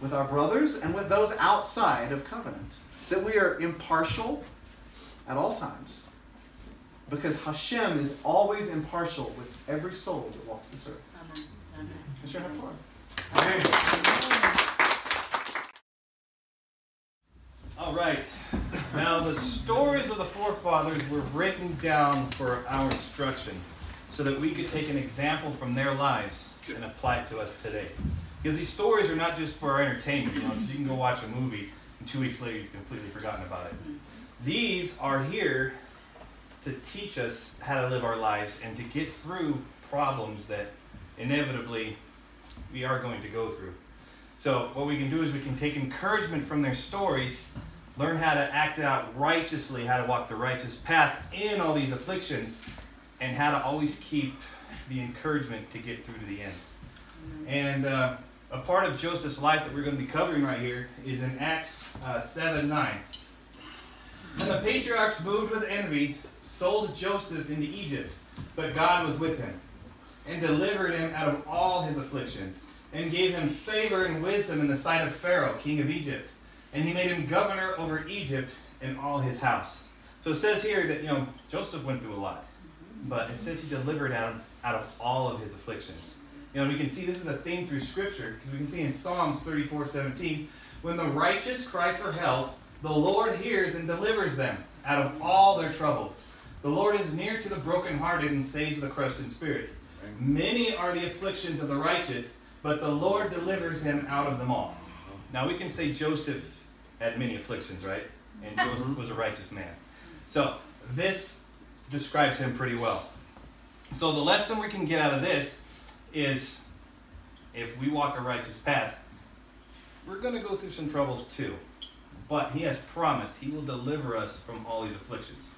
Speaker 4: with our brothers and with those outside of covenant. That we are impartial at all times. Because Hashem is always impartial with every soul that walks this earth.
Speaker 3: Amen. Amen.
Speaker 4: That's your Haftorah.
Speaker 5: All right. Now, the stories of the forefathers were written down for our instruction so that we could take an example from their lives and apply it to us today. Because these stories are not just for our entertainment, you know, 'cause you can go watch a movie and two weeks later you've completely forgotten about it. These are here to teach us how to live our lives and to get through problems that inevitably we are going to go through. So, what we can do is we can take encouragement from their stories, learn how to act out righteously, how to walk the righteous path in all these afflictions, and how to always keep the encouragement to get through to the end. And uh, a part of Joseph's life that we're going to be covering right here is in Acts uh, 7 9. And the patriarchs, moved with envy, sold Joseph into Egypt, but God was with him and delivered him out of all his afflictions, and gave him favor and wisdom in the sight of Pharaoh, king of Egypt. And he made him governor over Egypt and all his house. So it says here that, you know, Joseph went through a lot, but it says he delivered out, out of all of his afflictions. You know, and we can see this is a theme through Scripture, because we can see in Psalms 34 17, when the righteous cry for help, the Lord hears and delivers them out of all their troubles. The Lord is near to the brokenhearted and saves the crushed in spirit. Many are the afflictions of the righteous, but the Lord delivers him out of them all. Now we can say Joseph had many afflictions, right? And mm-hmm. Joseph was a righteous man. So this describes him pretty well. So the lesson we can get out of this is if we walk a righteous path, we're going to go through some troubles too. But he has promised he will deliver us from all these afflictions.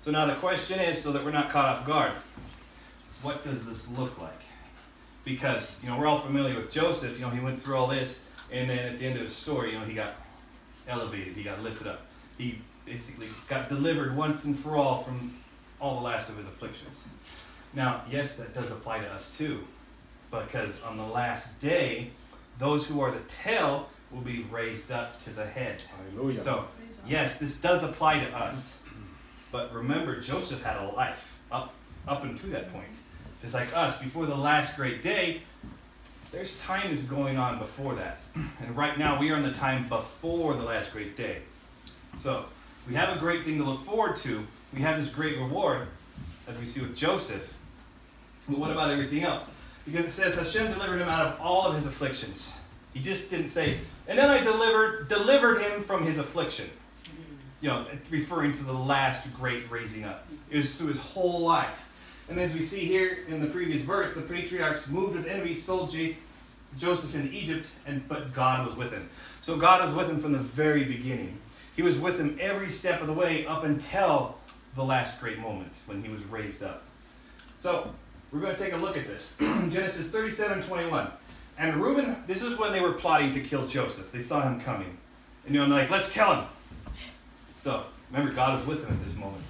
Speaker 5: So now the question is so that we're not caught off guard what does this look like? Because, you know, we're all familiar with Joseph, you know, he went through all this, and then at the end of the story, you know, he got elevated, he got lifted up. He basically got delivered once and for all from all the last of his afflictions. Now, yes, that does apply to us too, because on the last day, those who are the tail will be raised up to the head.
Speaker 1: Hallelujah.
Speaker 5: So, yes, this does apply to us. But remember, Joseph had a life up up until that point. Just like us, before the last great day, there's time is going on before that. And right now we are in the time before the last great day. So we have a great thing to look forward to. We have this great reward, as we see with Joseph. But what about everything else? Because it says Hashem delivered him out of all of his afflictions. He just didn't say, and then I delivered delivered him from his affliction. You know, referring to the last great raising up. It was through his whole life. And as we see here in the previous verse, the patriarchs moved his enemies, sold Joseph into Egypt, and but God was with him. So God was with him from the very beginning. He was with him every step of the way up until the last great moment when he was raised up. So we're going to take a look at this. Genesis 37 21. And Reuben, this is when they were plotting to kill Joseph. They saw him coming. And you know, they're like, let's kill him. So remember, God is with him at this moment.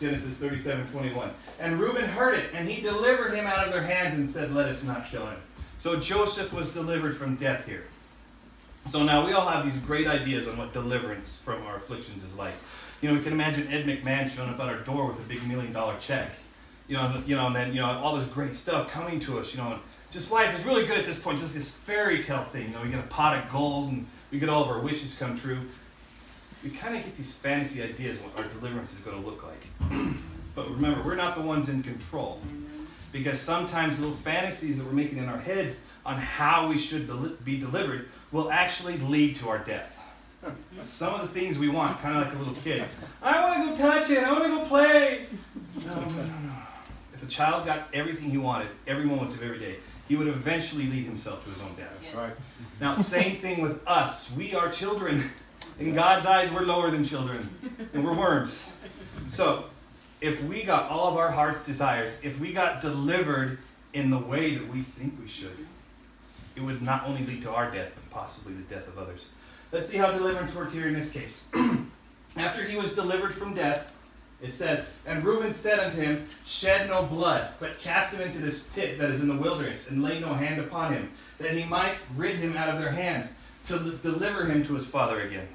Speaker 5: Genesis 37 21. And Reuben heard it, and he delivered him out of their hands and said, Let us not kill him. So Joseph was delivered from death here. So now we all have these great ideas on what deliverance from our afflictions is like. You know, we can imagine Ed McMahon showing up at our door with a big million dollar check. You know, you know, and then you know all this great stuff coming to us. You know, and just life is really good at this point. Just this fairy tale thing. You know, we get a pot of gold and we get all of our wishes come true. We kind of get these fantasy ideas of what our deliverance is going to look like. but remember, we're not the ones in control because sometimes little fantasies that we're making in our heads on how we should be delivered will actually lead to our death. Some of the things we want, kind of like a little kid. I want to go touch it. I want to go play. No, no, no, no. If a child got everything he wanted every moment of every day, he would eventually lead himself to his own death.
Speaker 1: That's right.
Speaker 5: Now, same thing with us. We are children. In God's eyes, we're lower than children, and we're worms. So, if we got all of our heart's desires, if we got delivered in the way that we think we should, it would not only lead to our death, but possibly the death of others. Let's see how deliverance worked here in this case. After he was delivered from death, it says, And Reuben said unto him, Shed no blood, but cast him into this pit that is in the wilderness, and lay no hand upon him, that he might rid him out of their hands, to l- deliver him to his father again.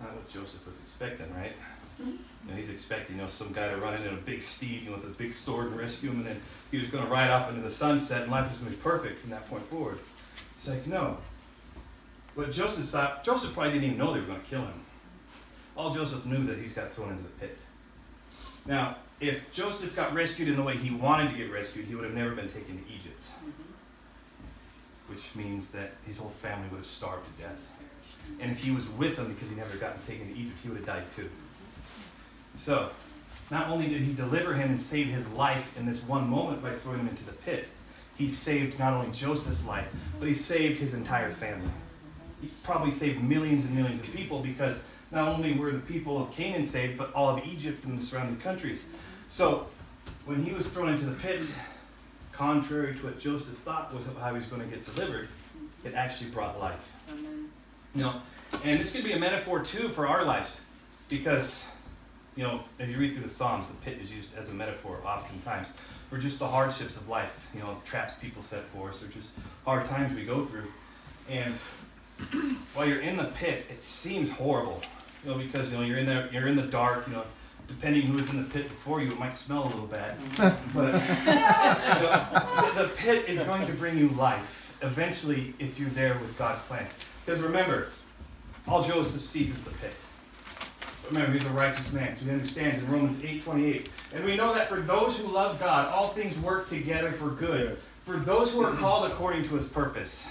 Speaker 5: Not what Joseph was expecting, right? Mm-hmm. You know, he's expecting, you know, some guy to run in in a big steed, you know, with a big sword and rescue him, and then he was going to ride off into the sunset, and life was going to be perfect from that point forward. It's like, no. What Joseph thought, Joseph probably didn't even know they were going to kill him. All Joseph knew that he's got thrown into the pit. Now, if Joseph got rescued in the way he wanted to get rescued, he would have never been taken to Egypt, mm-hmm. Which means that his whole family would have starved to death. And if he was with them because he never gotten taken to Egypt, he would have died too. So, not only did he deliver him and save his life in this one moment by throwing him into the pit, he saved not only Joseph's life, but he saved his entire family. He probably saved millions and millions of people because not only were the people of Canaan saved, but all of Egypt and the surrounding countries. So, when he was thrown into the pit, contrary to what Joseph thought was how he was going to get delivered, it actually brought life. You know, and this could be a metaphor too for our lives, because you know, if you read through the Psalms, the pit is used as a metaphor oftentimes for just the hardships of life. You know, traps people set for us, or just hard times we go through. And while you're in the pit, it seems horrible, you know, because you know you're in there, you're in the dark. You know, depending who was in the pit before you, it might smell a little bad. but the, the pit is going to bring you life eventually if you're there with God's plan. Because remember, all Joseph sees is the pit. Remember, he's a righteous man, so he understands in Romans 8:28. And we know that for those who love God, all things work together for good. For those who are called according to his purpose.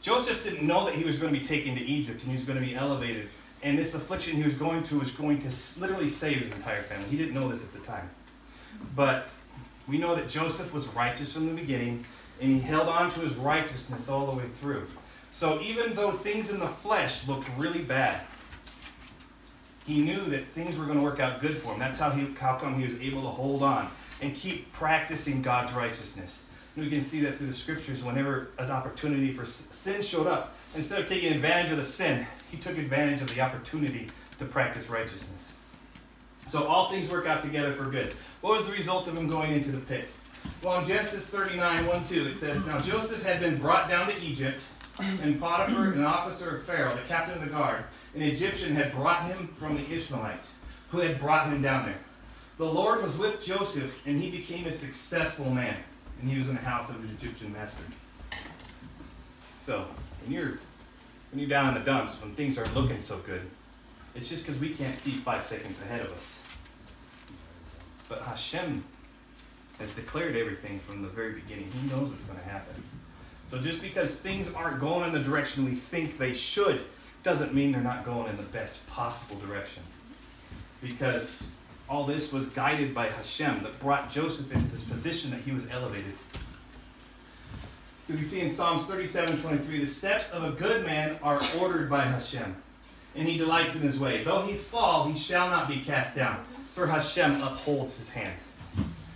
Speaker 5: Joseph didn't know that he was going to be taken to Egypt and he was going to be elevated. And this affliction he was going to was going to literally save his entire family. He didn't know this at the time. But we know that Joseph was righteous from the beginning and he held on to his righteousness all the way through. So even though things in the flesh looked really bad, he knew that things were going to work out good for him. That's how he how come he was able to hold on and keep practicing God's righteousness. And we can see that through the scriptures whenever an opportunity for sin showed up. Instead of taking advantage of the sin, he took advantage of the opportunity to practice righteousness. So all things work out together for good. What was the result of him going into the pit? Well, in Genesis 39, 1 2, it says, Now Joseph had been brought down to Egypt, and Potiphar, an officer of Pharaoh, the captain of the guard, an Egyptian, had brought him from the Ishmaelites, who had brought him down there. The Lord was with Joseph, and he became a successful man, and he was in the house of his Egyptian master. So, when you're when you're down in the dumps, when things aren't looking so good, it's just because we can't see five seconds ahead of us. But Hashem has declared everything from the very beginning. He knows what's going to happen. So just because things aren't going in the direction we think they should, doesn't mean they're not going in the best possible direction. Because all this was guided by Hashem that brought Joseph into this position that he was elevated. We see in Psalms 37 23, the steps of a good man are ordered by Hashem, and he delights in his way. Though he fall, he shall not be cast down, for Hashem upholds his hand.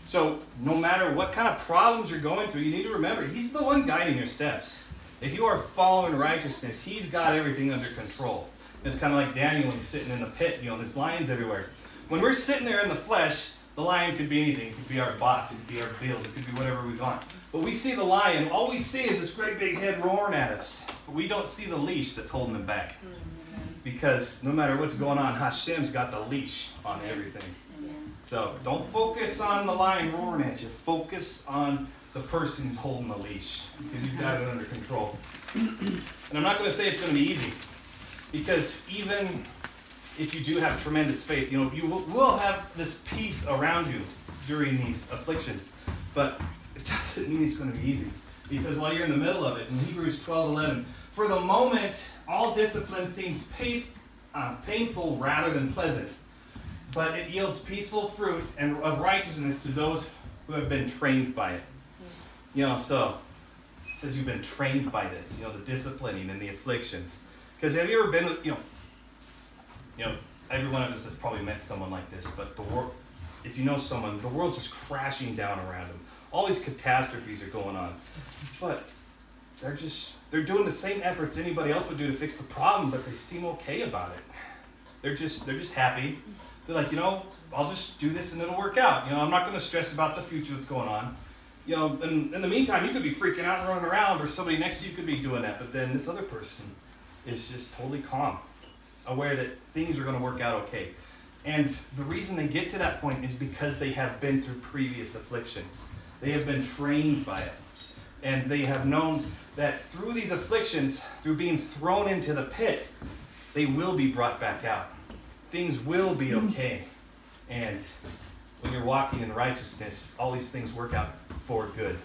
Speaker 5: So, no matter what kind of problems you're going through, you need to remember He's the one guiding your steps. If you are following righteousness, He's got everything under control. It's kind of like Daniel when he's sitting in the pit, you know, there's lions everywhere. When we're sitting there in the flesh, the lion could be anything. It could be our boss, it could be our bills, it could be whatever we want. But we see the lion, all we see is this great big head roaring at us. But we don't see the leash that's holding him back. Because no matter what's going on, Hashem's got the leash on everything. So don't focus on the lion roaring at you. Focus on the person who's holding the leash because he's got it under control. And I'm not going to say it's going to be easy because even if you do have tremendous faith, you know you will, have this peace around you during these afflictions, but it doesn't mean it's going to be easy because while you're in the middle of it, in Hebrews 12:11, for the moment all discipline seems pain, uh, painful rather than pleasant but it yields peaceful fruit and of righteousness to those who have been trained by it. You know, so it says you've been trained by this, you know, the disciplining and the afflictions. Because have you ever been with, you know, you know, every one of us has probably met someone like this, but the world, if you know someone, the world's just crashing down around them. All these catastrophes are going on. But they're just, they're doing the same efforts anybody else would do to fix the problem, but they seem okay about it. They're just, they're just happy they're like, you know, I'll just do this and it'll work out. You know, I'm not going to stress about the future that's going on. You know, and in the meantime, you could be freaking out and running around, or somebody next to you could be doing that. But then this other person is just totally calm, aware that things are going to work out okay. And the reason they get to that point is because they have been through previous afflictions. They have been trained by it. And they have known that through these afflictions, through being thrown into the pit, they will be brought back out things will be okay. And when you're walking in righteousness, all these things work out for good.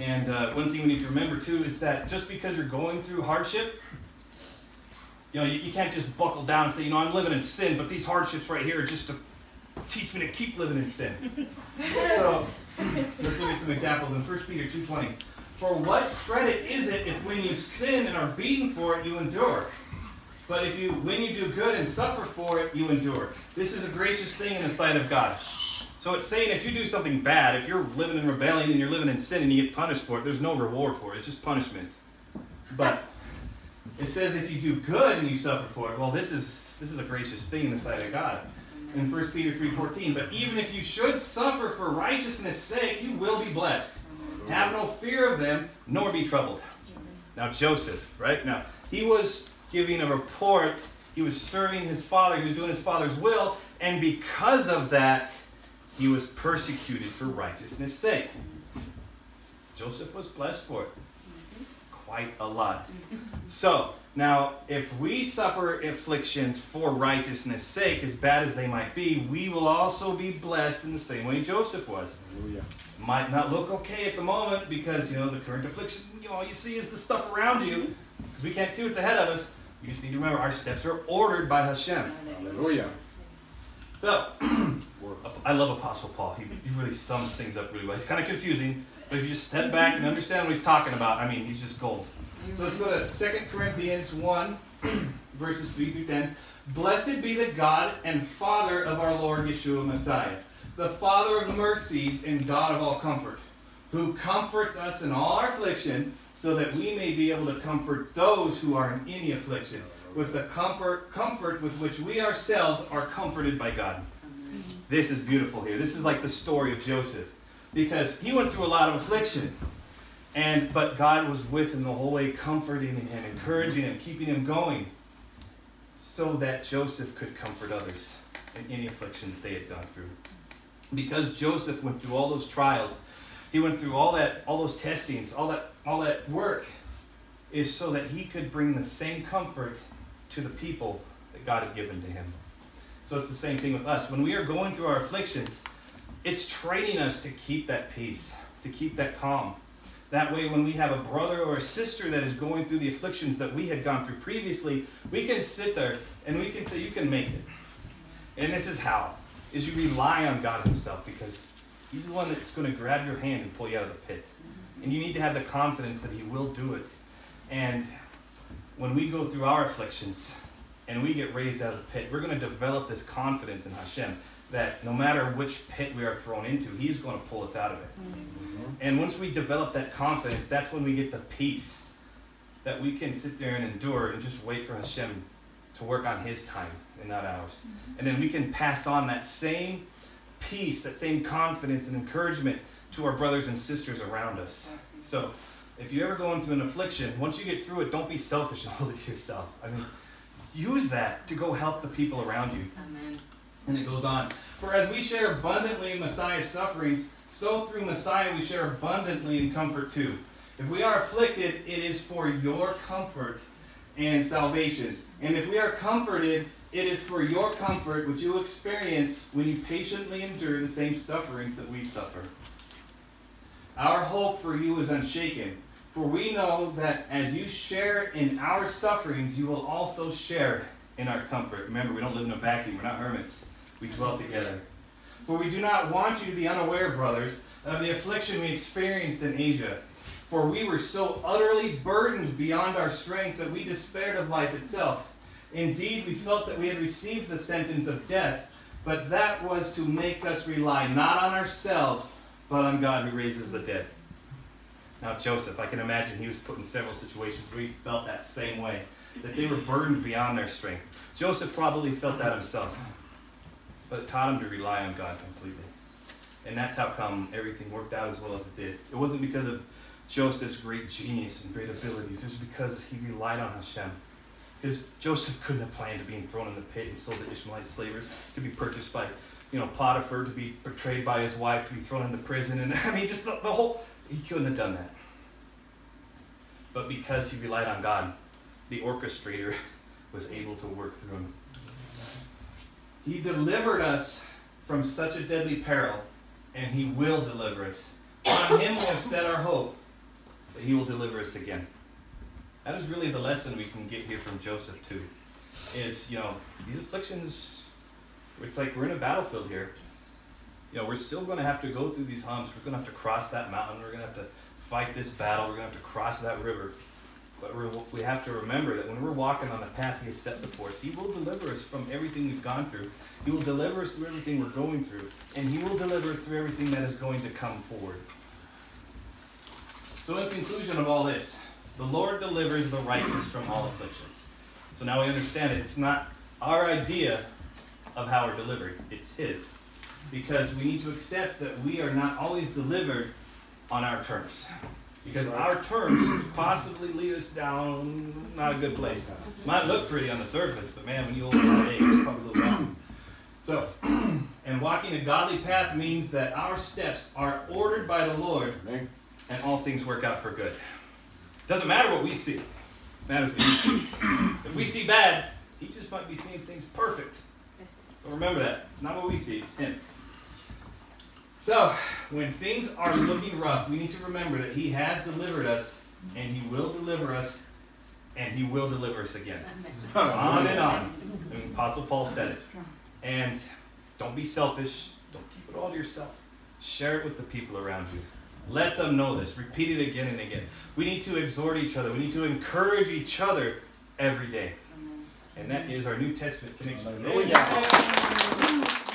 Speaker 5: And uh, one thing we need to remember too is that just because you're going through hardship, you know, you, you can't just buckle down and say, you know, I'm living in sin, but these hardships right here are just to teach me to keep living in sin. so let's look at some examples in 1 Peter 2.20. For what credit is it if when you sin and are beaten for it, you endure? But if you, when you do good and suffer for it, you endure. This is a gracious thing in the sight of God. So it's saying if you do something bad, if you're living in rebellion and you're living in sin and you get punished for it, there's no reward for it. It's just punishment. But it says if you do good and you suffer for it, well, this is this is a gracious thing in the sight of God. In 1 Peter 3:14, but even if you should suffer for righteousness' sake, you will be blessed. Have no fear of them, nor be troubled. Now Joseph, right? Now, he was giving a report. He was serving his father, he was doing his father's will, and because of that, he was persecuted for righteousness' sake. Joseph was blessed for it. Quite a lot. So, now, if we suffer afflictions for righteousness' sake, as bad as they might be, we will also be blessed in the same way Joseph was. Hallelujah. Might not look okay at the moment because, you know, the current affliction, you know, all you see is the stuff around you because we can't see what's ahead of us. You just need to remember our steps are ordered by Hashem.
Speaker 1: Hallelujah.
Speaker 5: So, I love Apostle Paul. He, he really sums things up really well. It's kind of confusing, but if you just step back and understand what he's talking about, I mean, he's just gold. So let's go to 2 Corinthians 1, verses 3 through 10. Blessed be the God and Father of our Lord Yeshua Messiah, the Father of mercies and God of all comfort, who comforts us in all our affliction so that we may be able to comfort those who are in any affliction with the comfort, comfort with which we ourselves are comforted by God. This is beautiful here. This is like the story of Joseph because he went through a lot of affliction. And but God was with him the whole way, comforting him, encouraging him, keeping him going, so that Joseph could comfort others in any affliction that they had gone through. Because Joseph went through all those trials, he went through all that, all those testings, all that all that work is so that he could bring the same comfort to the people that God had given to him. So it's the same thing with us. When we are going through our afflictions, it's training us to keep that peace, to keep that calm, That way, when we have a brother or a sister that is going through the afflictions that we had gone through previously, we can sit there and we can say, You can make it. And this is how is you rely on God Himself because He's the one that's going to grab your hand and pull you out of the pit. And you need to have the confidence that He will do it. And when we go through our afflictions and we get raised out of the pit, we're going to develop this confidence in Hashem that no matter which pit we are thrown into, He's going to pull us out of it. Mm-hmm. And once we develop that confidence, that's when we get the peace that we can sit there and endure and just wait for Hashem to work on His time and not ours. Mm-hmm. And then we can pass on that same peace, that same confidence and encouragement to our brothers and sisters around us. So, if you ever go into an affliction, once you get through it, don't be selfish and hold it to yourself. I mean, use that to go help the people around you.
Speaker 3: Amen.
Speaker 5: And it goes on. For as we share abundantly in Messiah's sufferings, so through Messiah we share abundantly in comfort too. If we are afflicted, it is for your comfort and salvation. And if we are comforted, it is for your comfort which you experience when you patiently endure the same sufferings that we suffer. Our hope for you is unshaken, for we know that as you share in our sufferings, you will also share in our comfort. Remember, we don't live in a vacuum, we're not hermits, we dwell together. For we do not want you to be unaware, brothers, of the affliction we experienced in Asia. For we were so utterly burdened beyond our strength that we despaired of life itself. Indeed, we felt that we had received the sentence of death, but that was to make us rely not on ourselves, but on God who raises the dead. Now, Joseph, I can imagine he was put in several situations where he felt that same way, that they were burdened beyond their strength. Joseph probably felt that himself, but it taught him to rely on God completely. And that's how come everything worked out as well as it did. It wasn't because of Joseph's great genius and great abilities, it was because he relied on Hashem. Because Joseph couldn't have planned to being thrown in the pit and sold to Ishmaelite slavers, to be purchased by, you know, Potiphar, to be betrayed by his wife, to be thrown into prison, and I mean, just the, the whole. He couldn't have done that. But because he relied on God, the orchestrator was able to work through him. He delivered us from such a deadly peril, and he will deliver us. On him we have set our hope that he will deliver us again. That is really the lesson we can get here from Joseph too. Is you know these afflictions. It's like we're in a battlefield here. You know we're still going to have to go through these humps. We're going to have to cross that mountain. We're going to have to fight this battle. We're going to have to cross that river. But we have to remember that when we're walking on the path He has set before us, He will deliver us from everything we've gone through. He will deliver us through everything we're going through, and He will deliver us through everything that is going to come forward. So, in conclusion of all this, the Lord delivers the righteous from all afflictions. So now we understand it. It's not our idea of how we're delivered, it's His. Because we need to accept that we are not always delivered on our terms. Because our terms could possibly lead us down not a good place. Might look pretty on the surface, but man, when you open the egg, it's probably a little down. So, and walking a godly path means that our steps are ordered by the Lord and all things work out for good. Doesn't matter what we see. It matters what he sees. If we see bad, he just might be seeing things perfect. So remember that. It's not what we see, it's him. So, when things are looking rough, we need to remember that he has delivered us, and he will deliver us, and he will deliver us again. On and on. And Apostle Paul said it. And don't be selfish. Don't keep it all to yourself. Share it with the people around you. Let them know this. Repeat it again and again. We need to exhort each other. We need to encourage each other every day. And that is our New Testament connection.
Speaker 1: Hallelujah.